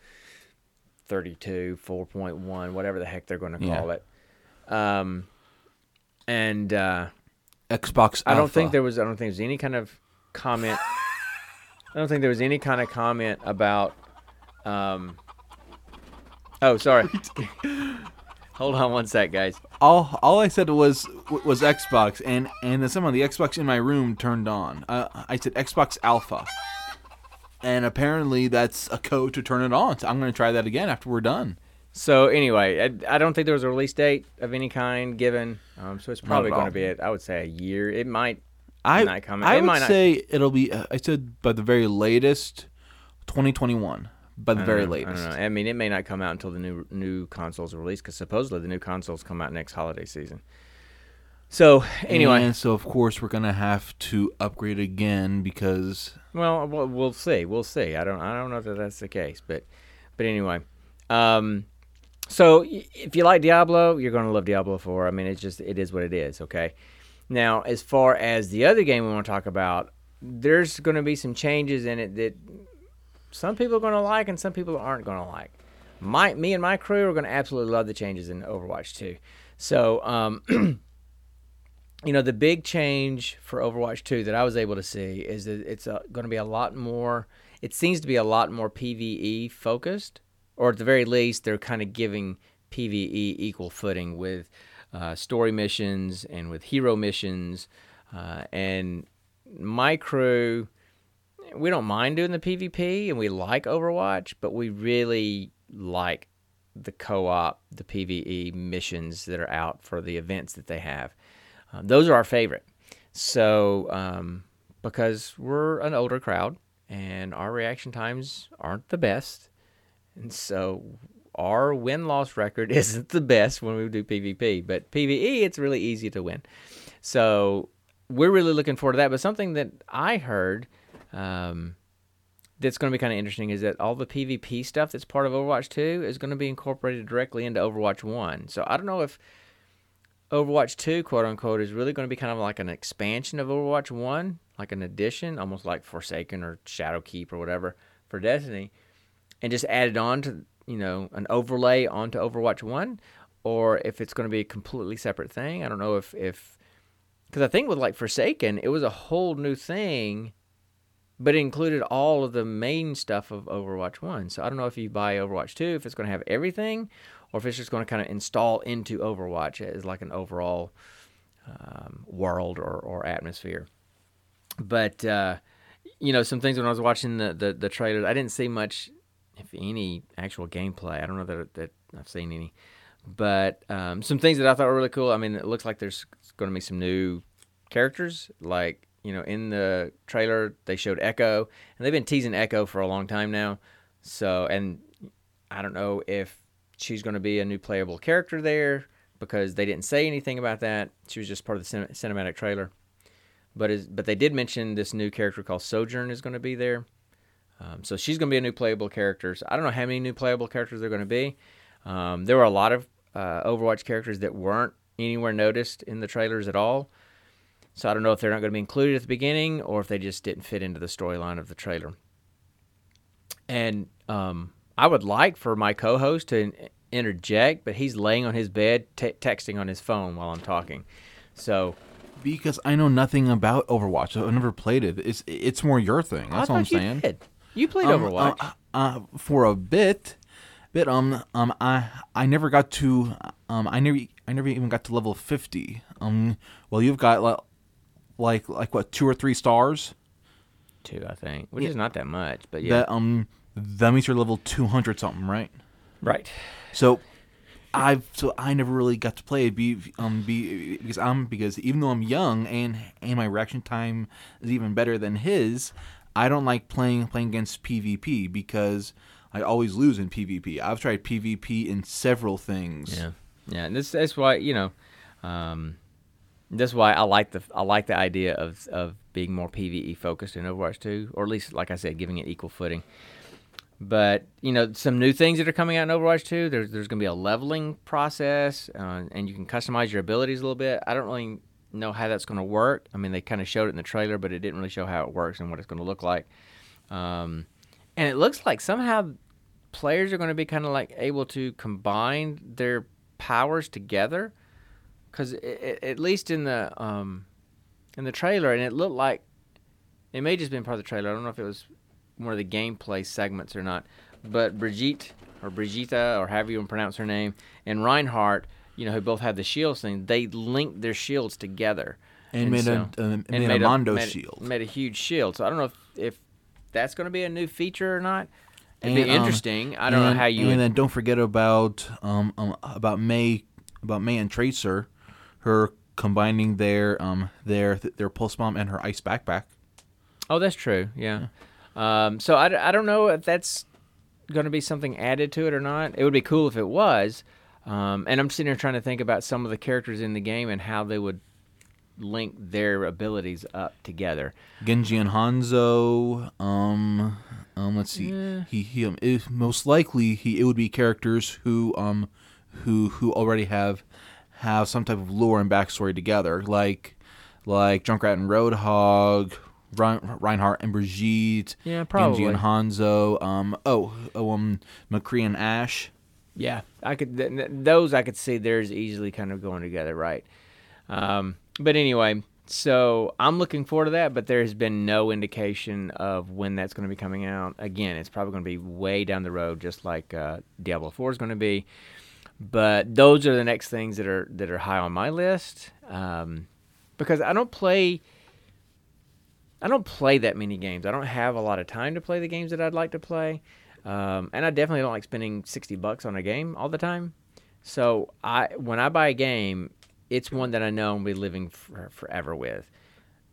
32, 4.1, whatever the heck they're going to Yeah. call it. Um, and uh, Xbox. I don't Alpha. think there was. I don't think there was any kind of comment. I don't think there was any kind of comment about. Um, oh, sorry. Hold on one sec, guys. all all I said was was Xbox, and and then some of the Xbox in my room turned on. Uh, I said Xbox Alpha, and apparently that's a code to turn it on. So I'm gonna try that again after we're done. So anyway, I, I don't think there was a release date of any kind given. Um, so it's probably going to be, it. I would say, a year. It might. I Not coming. I would might not- say it'll be. Uh, I said by the very latest, 2021. By the very know, latest. I don't know. I mean, it may not come out until the new new consoles are released because supposedly the new consoles come out next holiday season. So anyway, and so of course we're gonna have to upgrade again because Well, we'll we'll see. We'll see. I don't I don't know if that's the case, but but anyway, um, so if you like Diablo, you're gonna love Diablo Four. I mean, it's just it is what it is. Okay. Now, as far as the other game we want to talk about, there's going to be some changes in it that some people are going to like and some people aren't going to like. My, me and my crew are going to absolutely love the changes in Overwatch 2. So, um, you know, the big change for Overwatch 2 that I was able to see is that it's going to be a lot more. It seems to be a lot more PVE focused, or at the very least, they're kind of giving PVE equal footing with uh, story missions and with hero missions. Uh, and my crew, we don't mind doing the PvP and we like Overwatch, but we really like the co-op, the PVE missions that are out for the events that they have. Uh, those are our favorite. So um, because we're an older crowd and our reaction times aren't the best, and so our win loss record isn't the best when we do PvP. But PVE, it's really easy to win. So we're really looking forward to that. But something that I heard. Um, that's going to be kind of interesting is that all the PvP stuff that's part of Overwatch 2 is going to be incorporated directly into Overwatch 1. So I don't know if Overwatch 2, quote unquote, is really going to be kind of like an expansion of Overwatch 1, like an addition, almost like Forsaken or Shadowkeep or whatever for Destiny, and just added on to, you know, an overlay onto Overwatch 1, or if it's going to be a completely separate thing. I don't know if, if, because I think with like Forsaken, it was a whole new thing but it included all of the main stuff of Overwatch 1. So I don't know if you buy Overwatch 2, if it's going to have everything, or if it's just going to kind of install into Overwatch as like an overall um, world or, or atmosphere. But, uh, you know, some things when I was watching the, the, the trailers, I didn't see much, if any, actual gameplay. I don't know that, that I've seen any. But um, some things that I thought were really cool. I mean, it looks like there's going to be some new characters, like you know, in the trailer they showed Echo, and they've been teasing Echo for a long time now. So, and I don't know if she's going to be a new playable character there because they didn't say anything about that. She was just part of the cinematic trailer. But is, but they did mention this new character called Sojourn is going to be there. Um, so she's going to be a new playable character. So I don't know how many new playable characters there are going to be. Um, there were a lot of uh, Overwatch characters that weren't anywhere noticed in the trailers at all. So I don't know if they're not going to be included at the beginning or if they just didn't fit into the storyline of the trailer. And um, I would like for my co-host to interject, but he's laying on his bed texting on his phone while I'm talking. So because I know nothing about Overwatch, I've never played it. It's it's more your thing. That's what I'm saying. You, did. you played um, Overwatch uh, uh, for a bit, bit. Um, um, I I never got to um, I never I never even got to level fifty. Um, well, you've got like like what two or three stars. Two, I think, which yeah. is not that much, but yeah. That um, that means you're level two hundred something, right? Right. So, I've so I never really got to play it. Be um be because I'm because even though I'm young and and my reaction time is even better than his, I don't like playing playing against PvP because I always lose in PvP. I've tried PvP in several things. Yeah, yeah, and this that's why you know, um, that's why I like the I like the idea of of being more PVE focused in Overwatch 2, or at least, like I said, giving it equal footing. But you know, some new things that are coming out in Overwatch 2. There's there's going to be a leveling process, uh, and you can customize your abilities a little bit. I don't really know how that's going to work. I mean, they kind of showed it in the trailer, but it didn't really show how it works and what it's going to look like. Um, and it looks like somehow players are going to be kind of like able to combine their powers together because at least in the um, in the trailer, and it looked like it may just been part of the trailer. I don't know if it was one of the gameplay segments or not. But Brigitte or Brigitta or however you pronounce her name and Reinhardt, you know, who both have the shields thing, they linked their shields together and, and made so, a uh, and made, made a Mondo made, shield. Made a huge shield. So I don't know if, if that's going to be a new feature or not. It'd and, be um, interesting. Um, I don't and, know how you. And would... then don't forget about um, um about Mei about Mei and Tracer her combining their um their their pulse bomb and her ice backpack. Oh, that's true. Yeah. yeah. Um, so I, I don't know if that's going to be something added to it or not. It would be cool if it was. Um, and I'm sitting here trying to think about some of the characters in the game and how they would link their abilities up together. Genji and Hanzo. Um, um, let's see. Yeah. He he. Um, most likely he it would be characters who um who who already have have some type of lore and backstory together. Like like Junkrat and Roadhog, Rein- Reinhardt and Brigitte, Yeah, Genji probably. and Hanzo. Um, oh, oh, um, McCree and Ashe. Yeah, I could. Th- th- those I could see. There's easily kind of going together, right? Um, but anyway, so I'm looking forward to that. But there has been no indication of when that's going to be coming out. Again, it's probably going to be way down the road, just like uh, Diablo Four is going to be. But those are the next things that are that are high on my list um, because I don't play. I don't play that many games. I don't have a lot of time to play the games that I'd like to play. Um, and I definitely don't like spending 60 bucks on a game all the time. So I when I buy a game, it's one that I know I'm be living for, forever with.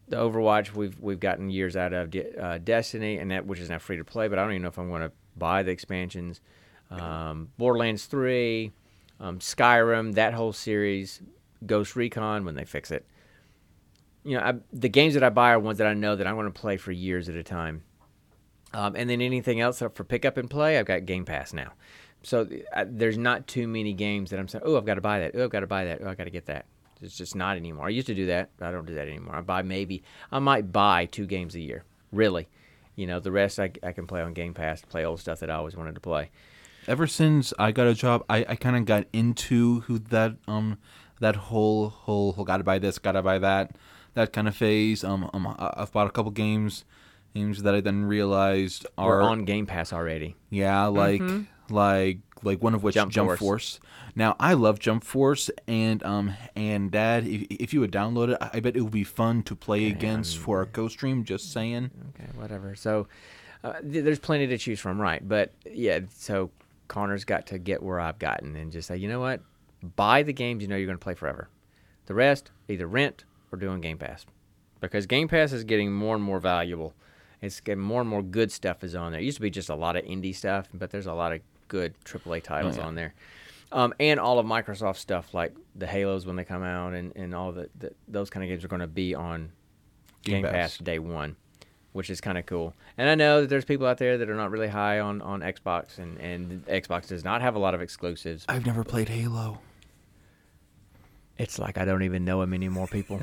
The Overwatch we've we've gotten years out of uh, Destiny and that which is now free to play, but I don't even know if I'm going to buy the expansions. Um, Borderlands 3, um, Skyrim, that whole series, Ghost Recon when they fix it. You know, I, the games that I buy are ones that I know that I'm going to play for years at a time. Um, and then anything else for pickup and play, I've got Game Pass now. So there's not too many games that I'm saying, oh, I've got to buy that. Oh, I've got to buy that. Oh, I got to get that. It's just not anymore. I used to do that. I don't do that anymore. I buy maybe, I might buy two games a year. Really. You know, the rest I, I can play on Game Pass, play old stuff that I always wanted to play. Ever since I got a job, I, I kind of got into who that um that whole whole, whole gotta buy this, gotta buy that, that kind of phase. Um, um I- I've bought a couple games, games that I then realized We're on Game Pass already. Yeah, like like like one of which Jump Jump, Force. Force. Now I love Jump Force, and um and Dad, if, if you would download it, I bet it would be fun to play against for a co-stream. Just saying. Okay, whatever. So uh, th- there's plenty to choose from, right? But yeah, so Connor's got to get where I've gotten and just say, you know what? Buy the games you know you're going to play forever. The rest, either rent or do on Game Pass. Because Game Pass is getting more and more valuable. It's getting more and more good stuff is on there. It used to be just a lot of indie stuff, but there's a lot of good AAA titles yeah. on there. Um, and all of Microsoft stuff like the Halos when they come out and, and all the, the those kind of games are going to be on Game Game, Pass. Pass. day one, which is kind of cool. And I know that there's people out there that are not really high on, on Xbox, and, and Xbox does not have a lot of exclusives. I've never played Halo. It's like I don't even know him anymore, people.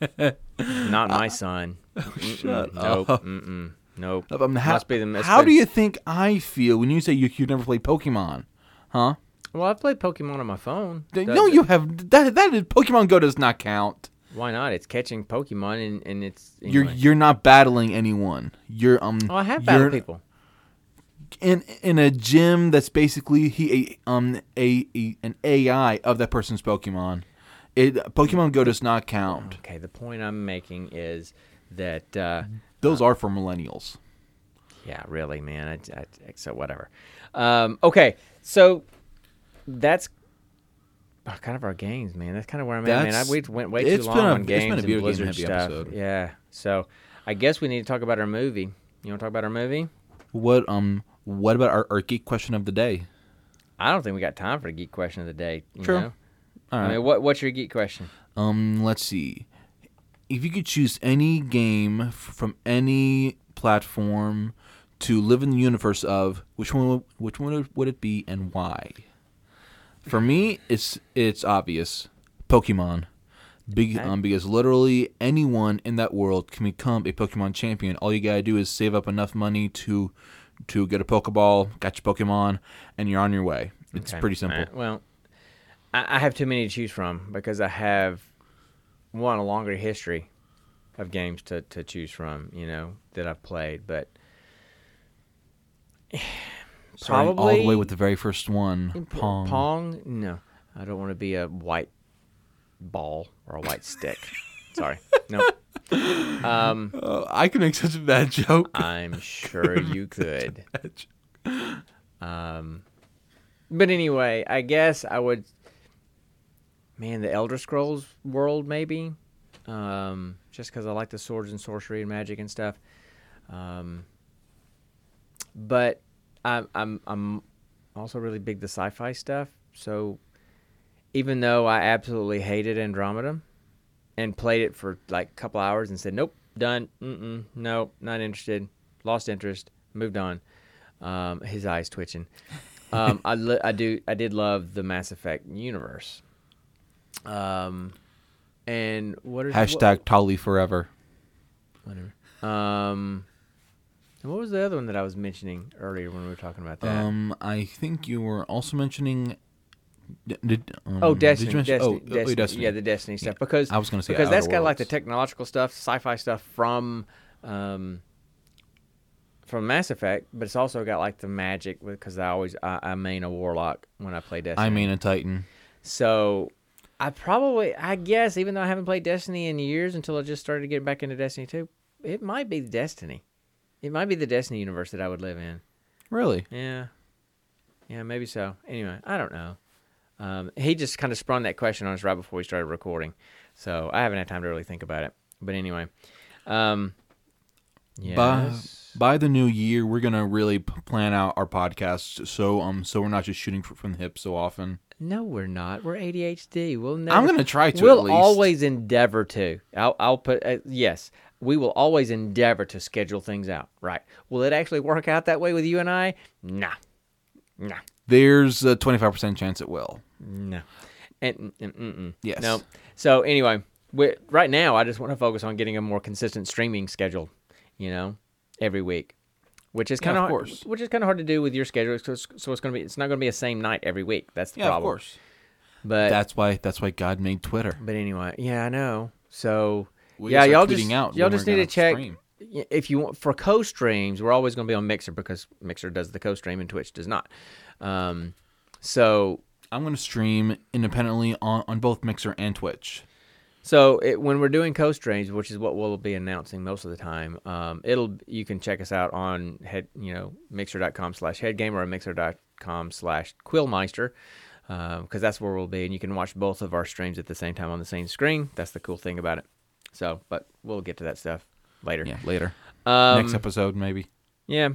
not my son. Shut Mm-mm, nope. up. Mm-mm, nope. Um, how Must be the how do you think I feel when you say you you've never played Pokemon? Huh? Well, I've played Pokemon on my phone. That- no, you have that. That is, Pokemon Go does not count. Why not? It's catching Pokemon, and, and it's. You're you're not battling anyone. You're um. Oh, I have battled people. in in a gym that's basically he a, um a, a an AI of that person's Pokemon. It Pokemon Go does not count. Okay, the point I'm making is that. Uh, Those are for millennials. Yeah, really, man. I, I, so whatever. Um, okay, so that's uh, kind of our games, man. That's kind of where I'm at, man. I, we went way too long a- on it's been a games and video game stuff. episode. Yeah, so I guess we need to talk about our movie. You want to talk about our movie? What um what about our, our geek question of the day? I don't think we got time for the geek question of the day. You True. Know? All I mean, what what's your geek question? Um, let's see. If you could choose any game from any platform to live in the universe of, which one which one would it be and why? For me, it's it's obvious. Pokemon. Big um because literally anyone in that world can become a Pokemon champion. All you gotta do is save up enough money to to get a Pokeball, catch a Pokemon, and you're on your way. It's Okay. pretty simple. Right, Well, I, I have too many to choose from because I have one a longer history of games to, to choose from. You know that I've played, but Starting all the way with the very first one, Pong. Pong? No, I don't want to be a white ball or a white stick. Sorry, no. Um, Oh, I can make such a bad joke. I'm sure you could. Um, but anyway, I guess I would. Man, the Elder Scrolls world maybe, um, just because I like the swords and sorcery and magic and stuff. Um, but I'm I'm I'm also really big the sci-fi stuff. So even though I absolutely hated Andromeda and played it for like a couple hours and said nope, done, mm nope, not interested, lost interest, moved on. Um, his eyes twitching. Um, I li- I do I did love the Mass Effect universe. Um, And what is Hashtag Tali forever. Whatever. Um, and what was the other one that I was mentioning earlier when we were talking about that? Um, I think you were also mentioning. Did, um, oh, did Destiny, you mention- Destiny, oh, oh, Destiny, Destiny. yeah, the Destiny stuff. Because I was gonna say because that's got like the technological stuff, sci-fi stuff from um, from Mass Effect, but it's also got like the magic because I always I, I main a warlock when I play Destiny. I mean a Titan. So I probably, I guess, even though I haven't played Destiny in years until I just started getting back into Destiny 2, it might be Destiny. It might be the Destiny universe that I would live in. Really? Yeah. Yeah, maybe so. Anyway, I don't know. Um, he just kind of sprung that question on us right before we started recording. So I haven't had time to really think about it. But anyway. Um, By yes. by the new year, we're gonna really p- plan out our podcast so um so we're not just shooting fr- from the hip so often. No, we're not. We're ADHD. We'll never. I'm gonna try to. we'll at least. always endeavor to. I'll, I'll put uh, yes. We will always endeavor to schedule things out. Right? Will it actually work out that way with you and I? Nah, nah, There's a 25% chance it will. no. And mm, mm, mm, mm. Yes. no. So anyway, we, right now I just want to focus on getting a more consistent streaming schedule. You know, every week, which is Yeah, kind of of course. which is kind of hard to do with your schedule. So, it's- so it's gonna be it's not gonna be a same night every week. That's the Yeah, of problem. course. But That's why that's why God made Twitter. but anyway, yeah, I know. So We yeah, y'all just out y'all just need to check stream. if you want for co-streams. We're always going to be on Mixer because Mixer does the co-stream and Twitch does not. Um, so I'm gonna stream independently on, on both Mixer and Twitch. so it, when we're doing co-streams, which is what we'll be announcing most of the time, um, it'll you can check us out on head you know mixer.com slash headgamer or mixer.com slash quillmeister. Because that's where we'll be, and you can watch both of our streams at the same time on the same screen. That's the cool thing about it. So, but we'll get to that stuff later. Yeah, later. Um, Next episode maybe. Yeah.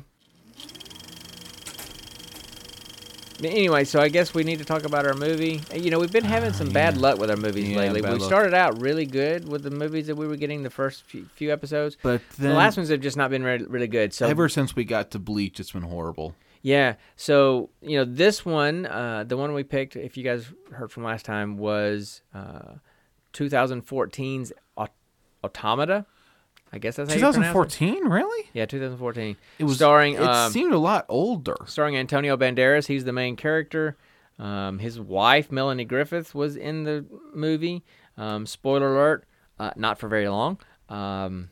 Anyway, so I guess we need to talk about our movie. You know, we've been having some bad luck with our movies Yeah, lately. bad We luck. started out really good with the movies that we were getting the first few, few episodes. But the last ones have just not been really, really good. So ever since we got to Bleach, it's been horrible. yeah, so you know, this one, uh, the one we picked, if you guys heard from last time, was uh, 2014's Aut- Automata. I guess that's how you pronounce it. 2014, really? Yeah, 2014. It was starring. It um, seemed a lot older. starring Antonio Banderas. He's the main character. Um, his wife, Melanie Griffith, was in the movie. Um, spoiler alert, uh, not for very long. Um,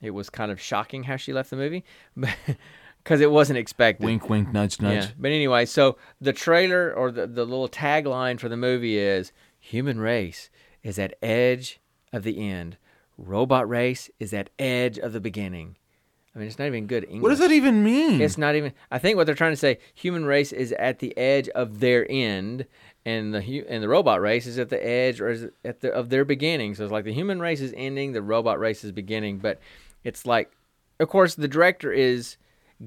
it was kind of shocking how she left the movie because it wasn't expected. Wink, wink, nudge, nudge. Yeah. But anyway, so the trailer or the, the little tagline for the movie is Human race is at edge of the end. Robot race is at edge of the beginning. I mean, it's not even good English. What does that even mean? It's not even. I think what they're trying to say: human race is at the edge of their end, and the and the robot race is at the edge or is at the of their beginning. So it's like the human race is ending, the robot race is beginning. But it's like, of course, the director is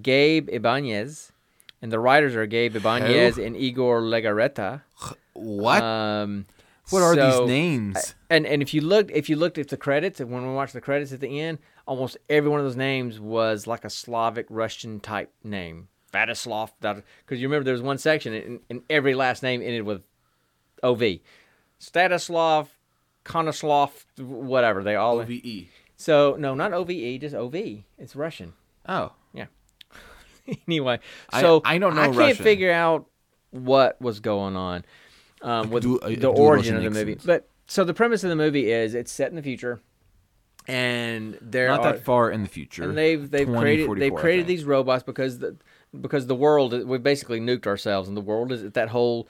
Gabe Ibanez, and the writers are Gabe Ibanez and Igor Legarreta. what? Um, what are so- these names? and and if you looked if you looked at the credits and when we watched the credits at the end, almost every one of those names was like a Slavic Russian type name. Vatislav, because you remember there was one section and, and every last name ended with OV. Stanislav, Konoslav, whatever. They all OVE. so no, not OVE, just OV. It's Russian. Oh. Yeah. anyway, I- so I don't know I can't Russian. figure out what was going on um, with do- I- the origin of the movie. But so the premise of the movie is it's set in the future, and they're Not are that far in the future. and they've they've created they've created these robots because the because the world we've basically nuked ourselves and the world is that whole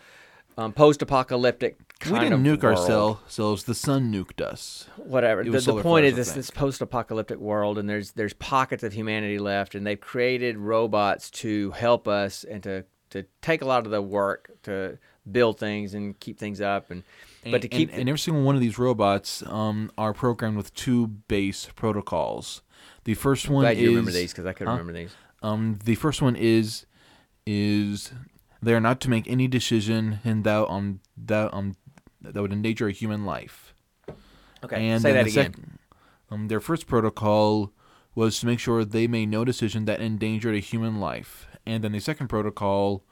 um, post-apocalyptic We didn't nuke world ourselves. The sun nuked us. whatever. The, the point is this post-apocalyptic world, and there's there's pockets of humanity left, and they've created robots to help us and to to take a lot of the work to build things and keep things up, and but to keep and, and every single one of these robots um, are programmed with two base protocols. The first one glad is you remember these because I could Huh? remember these. Um, the first one is is they are not to make any decision and that um that um that would endanger a human life. Okay, and say that the again. sec- um, their first protocol was to make sure they made no decision that endangered a human life, and then the second protocol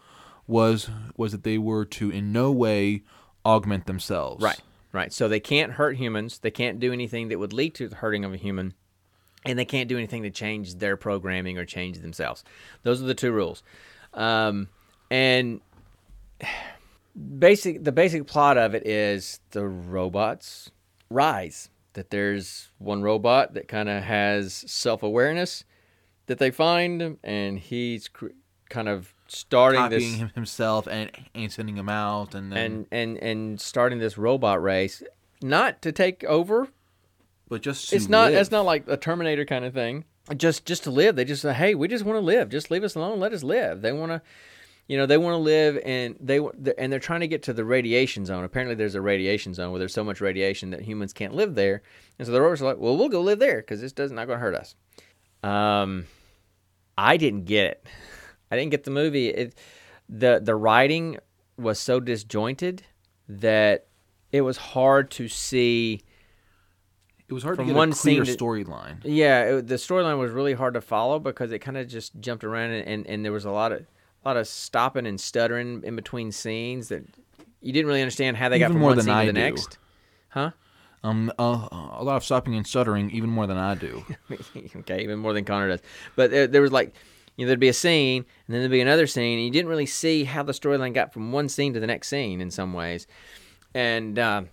was was that they were to in no way augment themselves. Right. Right. So they can't hurt humans. They can't do anything that would lead to the hurting of a human. And they can't do anything to change their programming or change themselves. Those are the two rules. Um, and basic the basic plot of it is the robots rise. That there's one robot that kind of has self awareness that they find, and he's kind of starting Copying this him himself and, and sending him out, and then and and and starting this robot race, not to take over. but just to It's not. live. It's not like a Terminator kind of thing. Just just to live. They just say, hey, we just want to live. Just leave us alone. Let us live. They want to. You know, they want to live, and they and they're trying to get to the radiation zone. Apparently, there's a radiation zone where there's so much radiation that humans can't live there, and so the robots are like, "Well, we'll go live there because this does not going to hurt us." Um, I didn't get it. I didn't get the movie. It, the The writing was so disjointed that it was hard to see. It was hard from to get one a clear storyline. Yeah, it, the storyline was really hard to follow because it kind of just jumped around and, and, and there was a lot of a lot of stopping and stuttering in between scenes that you didn't really understand how they got Even from more one than scene I to the do. next. Huh? Um, uh, a lot of stopping and stuttering, even more than I do. okay, even more than Connor does. But there, there was like, you know, there'd be a scene, and then there'd be another scene, and you didn't really see how the storyline got from one scene to the next scene in some ways. And uh,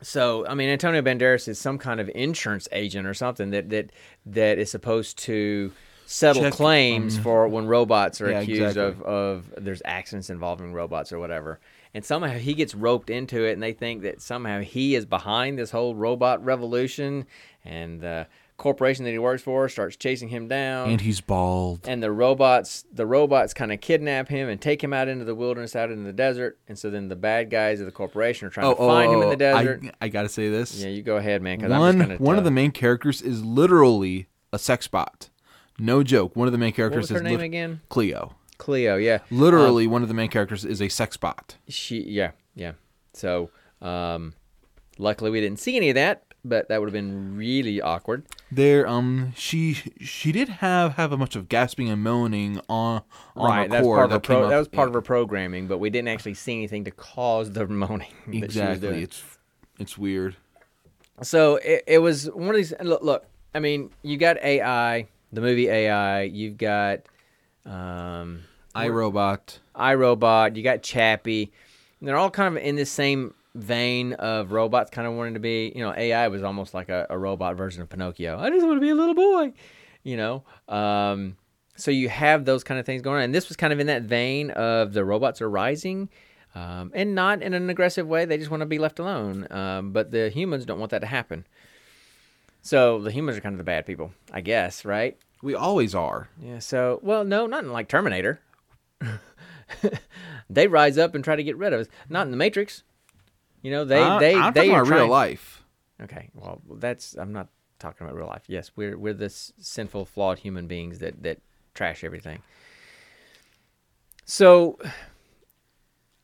so, I mean, Antonio Banderas is some kind of insurance agent or something that that that is supposed to settle Check, claims um, for when robots are yeah, accused exactly. of of there's accidents involving robots or whatever. And somehow he gets roped into it, and they think that somehow he is behind this whole robot revolution, and the corporation that he works for starts chasing him down. and he's bald. and the robots, the robots kind of kidnap him and take him out into the wilderness, out in the desert. And so then the bad guys of the corporation are trying to find him in the desert. Oh, I, I gotta say this. yeah, you go ahead, man. Because one one of the main characters is literally a sex bot. No joke. One of the main characters was her is name lit- again? Cleo. Cleo. Yeah, Literally, one of the main characters is a sex bot. she. Yeah, yeah. So, um, luckily we didn't see any of that, but that would have been really awkward. There, um, she she did have have a bunch of gasping and moaning on on right, that's part of that pro- up- that was part of her programming, but we didn't actually see anything to cause the moaning. that she was exactly. It's it's weird. So it, it was one of these. Look, look, I mean, you got AI, the movie AI. You've got um, iRobot. iRobot. You got Chappie. They're all kind of in the same vein of robots, kind of wanting to be. You know, AI was almost like a, a robot version of Pinocchio. I just want to be a little boy. You know. Um, so you have those kind of things going on, and this was kind of in that vein of the robots are rising. Um, and not in an aggressive way. They just want to be left alone. Um, but the humans don't want that to happen. So the humans are kind of the bad people, I guess, right? We always are. Yeah. So, well, no, not in like Terminator. they rise up and try to get rid of us. Not in the Matrix. You know, they I- they I'm they talking are about real trying- life. Okay. Well, that's I'm not talking about real life. Yes, we're we're this sinful, flawed human beings that that trash everything. So,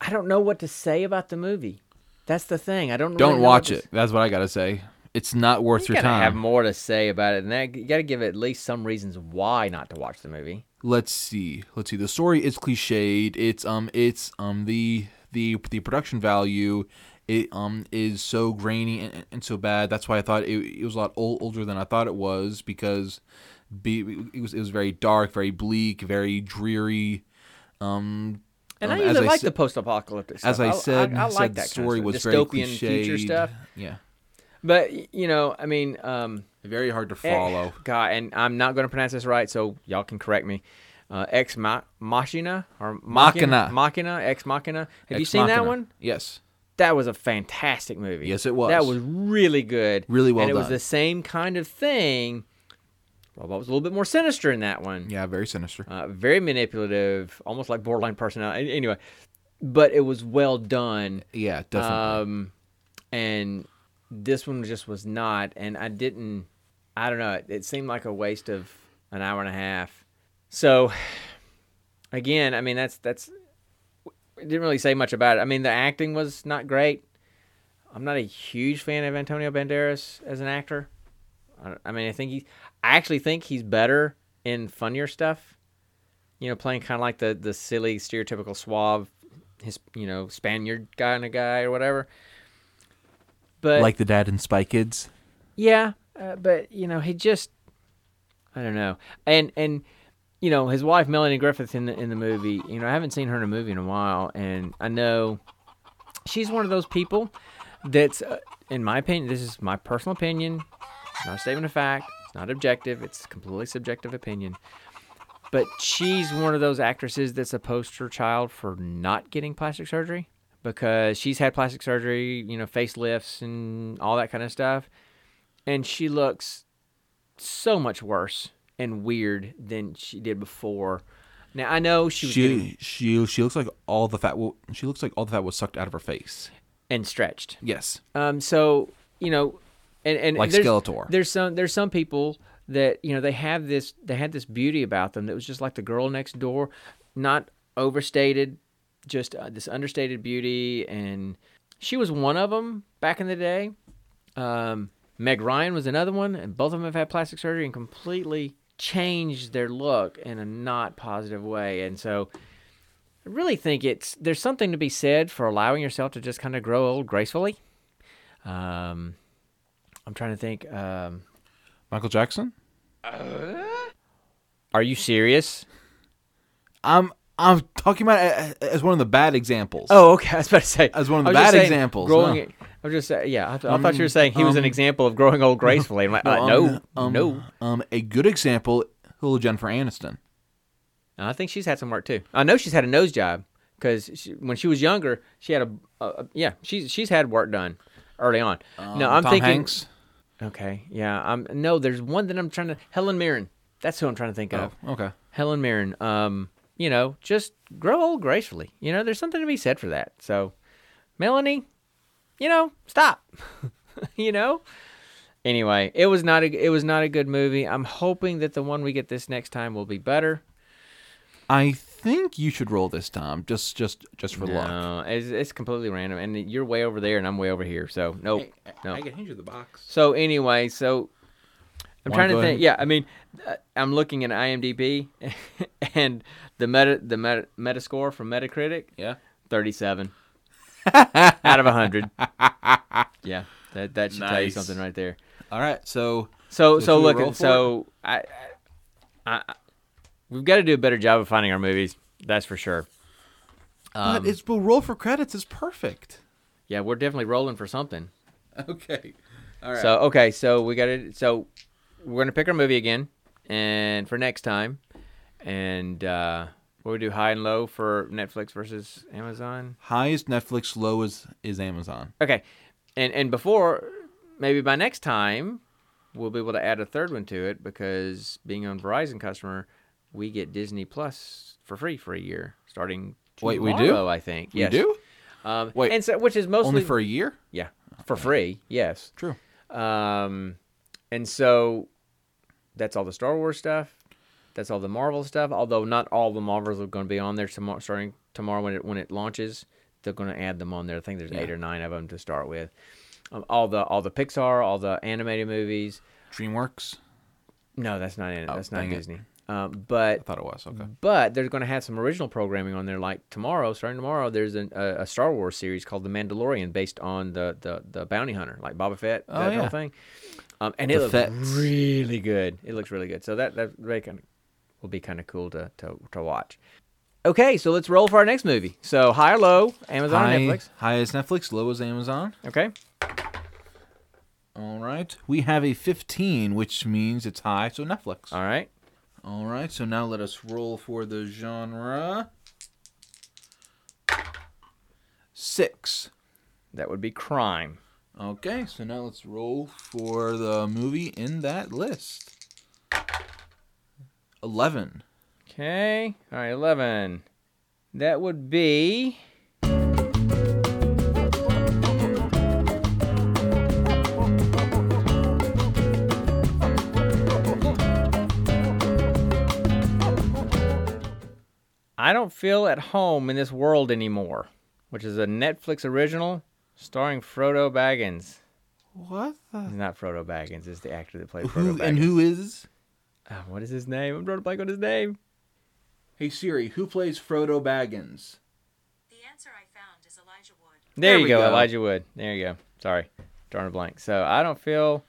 I don't know what to say about the movie. That's the thing. I don't. Don't know what watch to it. That's what I gotta say. It's not worth You your time. have more to say about it, and that you gotta give at least some reasons why not to watch the movie. let's see let's see the story is cliched it's um it's um the the the production value it um is so grainy and, and so bad that's why i thought it, it was a lot old, older than i thought it was because be, it was it was very dark very bleak very dreary um And um, I usually like the post-apocalyptic stuff. as i said, I, I, said like that story kind of was dystopian future stuff. yeah But you know, I mean, um, very hard to eh, follow God, and I'm not going to pronounce this right, so y'all can correct me. Uh, Ex Machina or Machina. Machina, Ex Machina. Have you Ex seen that one? yes That was a fantastic movie. Yes, it was. That was really good. Really well And it was the same kind of thing. Robot was a little bit more sinister in that one. yeah very sinister Uh, very manipulative, almost like borderline personality. Anyway, but it was well done. yeah definitely Um, and this one just was not. And I didn't. I don't know. It, it seemed like a waste of an hour and a half. So, again, I mean, that's that's. Didn't really say much about it. I mean, the acting was not great. I'm not a huge fan of Antonio Banderas as an actor. I, I mean, I think he. I actually think he's better in funnier stuff. You know, playing kind of like the the silly, stereotypical suave, his you know Spaniard kind of guy or whatever. but like the dad in Spy Kids. yeah, uh, but you know, he just I don't know. And and you know, his wife Melanie Griffith in the in the movie, you know, I haven't seen her in a movie in a while and I know she's one of those people that's uh, in my opinion, this is my personal opinion, not a statement of fact, it's not objective, it's completely subjective opinion. But she's one of those actresses that's a poster child for not getting plastic surgery because she's had plastic surgery, you know, facelifts and all that kind of stuff and she looks so much worse and weird than she did before. Now I know she was getting She she she looks like all the fat. wa- She looks like all the fat was sucked out of her face. and stretched. Yes. Um, so you know, and and Like there's, Skeletor. There's some there's some people that you know they have this they had this beauty about them that was just like the girl next door, not overstated, just uh, this understated beauty, and she was one of them back in the day. Um, Meg Ryan was another one, and both of them have had plastic surgery and completely changed their look in a not positive way, and so. I really think it's there's something to be said for allowing yourself to just kind of grow old gracefully. Um, I'm trying to think. Um, Michael Jackson. are you serious? I'm I'm talking about it as one of the bad examples. Oh, okay. I was about to say As one of the bad saying examples, Growing, no. It- I was just saying, yeah. I, th- I thought you were saying he was an um, example of growing old gracefully. I'm like, uh, no, um, no. Um, a good example. Hello, Jennifer Aniston. I think she's had some work too. I know she's had a nose job because when she was younger, she had a, yeah. She's she's had work done early on. no, Um, I'm Tom thinking. Hanks. Okay, yeah. I'm no. There's one that I'm trying to. Helen Mirren. That's who I'm trying to think of. Oh, okay. Helen Mirren. Um, you know, just grow old gracefully. You know, there's something to be said for that. So, Melanie, you know, stop. you know. Anyway, it was not a it was not a good movie. I'm hoping that the one we get this next time will be better. I think you should roll this time, just just just for luck. No, it's, it's completely random, and you're way over there, and I'm way over here. So nope, no. I can hand you the box. So anyway, so I'm Wanna trying to think. ahead? Yeah, I mean, uh, I'm looking at IMDb, and the meta the meta Metascore from Metacritic, Yeah. 37 out of a 100. Yeah, that that should tell you something right there. All right. So So So so, look, so I, I, I we've got to do a better job of finding our movies. That's for sure. Um, but it's but roll for credits is perfect. yeah, we're definitely rolling for something. Okay. All right. So okay, so we got to so we're gonna pick our movie again, and for next time, and uh, what we do high and low for Netflix versus Amazon. highest Netflix, low is is Amazon. Okay, and and before maybe by next time, we'll be able to add a third one to it because being a Verizon customer, we get Disney Plus for free for a year starting. Wait, we do? I think. You Yes. do Um, Wait, and so which is mostly only for a year. yeah for free. Yes. True. Um, and so that's all the Star Wars stuff. That's all the Marvel stuff. Although not all the Marvels are going to be on there tomorrow, starting tomorrow when it when it launches. They're going to add them on there. I think there's eight or nine of them to start with. Um, all the all the Pixar, all the animated movies. DreamWorks. No, that's not in it. Oh, that's not. Disney. Um, I but thought it was okay. but they're going to have some original programming on there. Like tomorrow, starting tomorrow, there's an, a, a Star Wars series called The Mandalorian, based on the the, the bounty hunter, like Boba Fett, Oh, that yeah. whole thing. Um, and The it looks Fetts. really good. It looks really good. So that that kind of will be kind of cool to, to to watch. Okay, so let's roll for our next movie. So high or low, Amazon or Netflix. high is Netflix, low is Amazon. Okay. All right. We have a 15, which means it's high, so Netflix. All right. All right. So now let us roll for the genre. Six. That would be crime. Okay. So now let's roll for the movie in that list. 11. Okay. All right, 11. That would be. I don't feel at home in this world anymore, which is a Netflix original starring Frodo Baggins. What the? It's not Frodo Baggins, it's the actor that played Frodo Who, Baggins. and who is? Ah, what is his name? I'm drawing a blank on his name. Hey Siri, who plays Frodo Baggins? The answer I found is Elijah Wood. There, There you we go, go. Elijah Wood. There you go. Sorry. drawing a blank. So I don't feel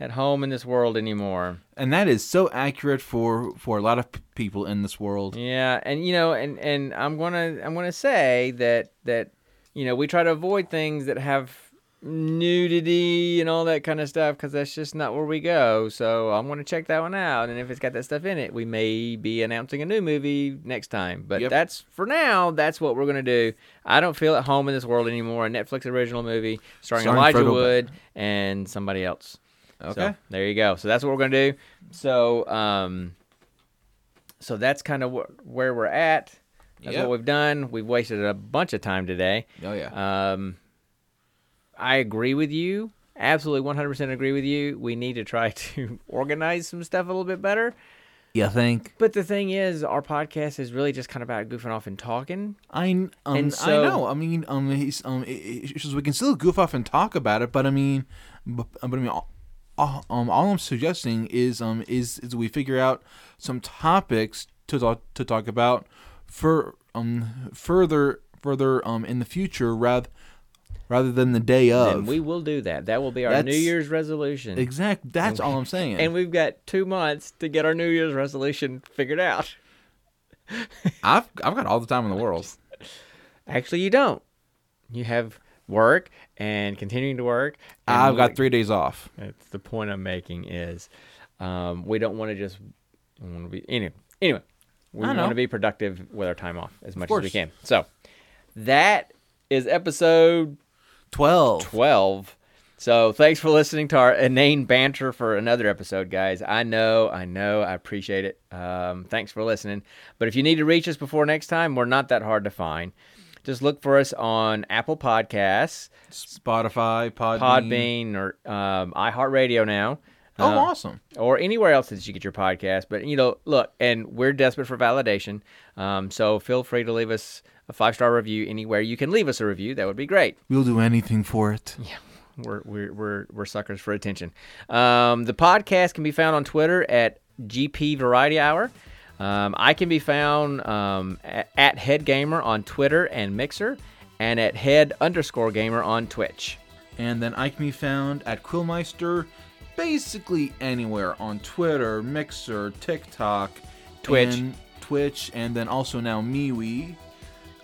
at home in this world anymore. And that is so accurate for for a lot of p- people in this world. Yeah, and you know, and and I'm gonna I'm gonna say that that you know we try to avoid things that have nudity and all that kind of stuff because that's just not where we go. So I'm gonna check that one out, and if it's got that stuff in it, we may be announcing a new movie next time. But Yep. that's for now. That's what we're gonna do. I don't feel at home in this world anymore. A Netflix original movie starring, Starring Elijah Wood and somebody else. Okay. So, there you go. So that's what we're gonna do. So um, so that's kind of wh- where we're at. That's Yep. what we've done. We've wasted a bunch of time today. Oh yeah. Um, I agree with you. Absolutely, 100% agree with you. We need to try to organize some stuff a little bit better. you think? But the thing is, our podcast is really just kind of about goofing off and talking. I um, And so- I know. I mean, um, he's um, it, it's we can still goof off and talk about it, but I mean, but, but I mean, all, all- um, all I'm suggesting is um, is is we figure out some topics to talk to talk about for um further further um in the future rather rather than the day of. And we will do that. That will be our New Year's resolution. exact. That's all I'm saying. And we've got two months to get our New Year's resolution figured out. I've I've got all the time in the world. Actually, you don't. You have work and continuing to work. I've got three days off. That's the point I'm making is um, we don't want to just want to be anyway. Anyway, we want to be productive with our time off as much as we can. So that is episode Twelve. 12. So thanks for listening to our inane banter for another episode, guys. I know, I know, I appreciate it. Um, thanks for listening. But if you need to reach us before next time, we're not that hard to find. Just look for us on Apple Podcasts, Spotify, Podbean. Podbean, or um, iHeartRadio now. Oh, Uh, awesome. or anywhere else that you get your podcast. But you know, look, and we're desperate for validation. Um, so feel free to leave us a five star review anywhere you can leave us a review. That would be great. We'll do anything for it. Yeah. We're we're we're, we're suckers for attention. Um, the podcast can be found on Twitter at GP Variety Hour. Um, I can be found um, at, at Head Gamer on Twitter and Mixer, and at Head underscore Gamer on Twitch. And then I can be found at Quillmiester basically anywhere on Twitter, Mixer, TikTok, Twitch. and Twitch, and then also now MeWe.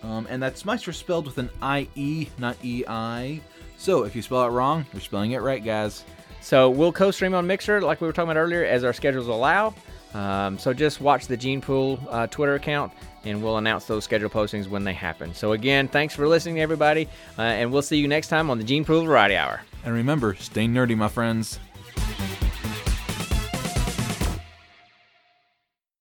Um, and that's Meister spelled with an I-E, not E-I. So if you spell it wrong, you're spelling it right, guys. So we'll co-stream on Mixer, like we were talking about earlier, as our schedules allow. Um, so just watch the Gene Pool uh, Twitter account, and we'll announce those schedule postings when they happen. So again, thanks for listening, everybody, uh, and we'll see you next time on the Gene Pool Variety Hour. And remember, stay nerdy, my friends.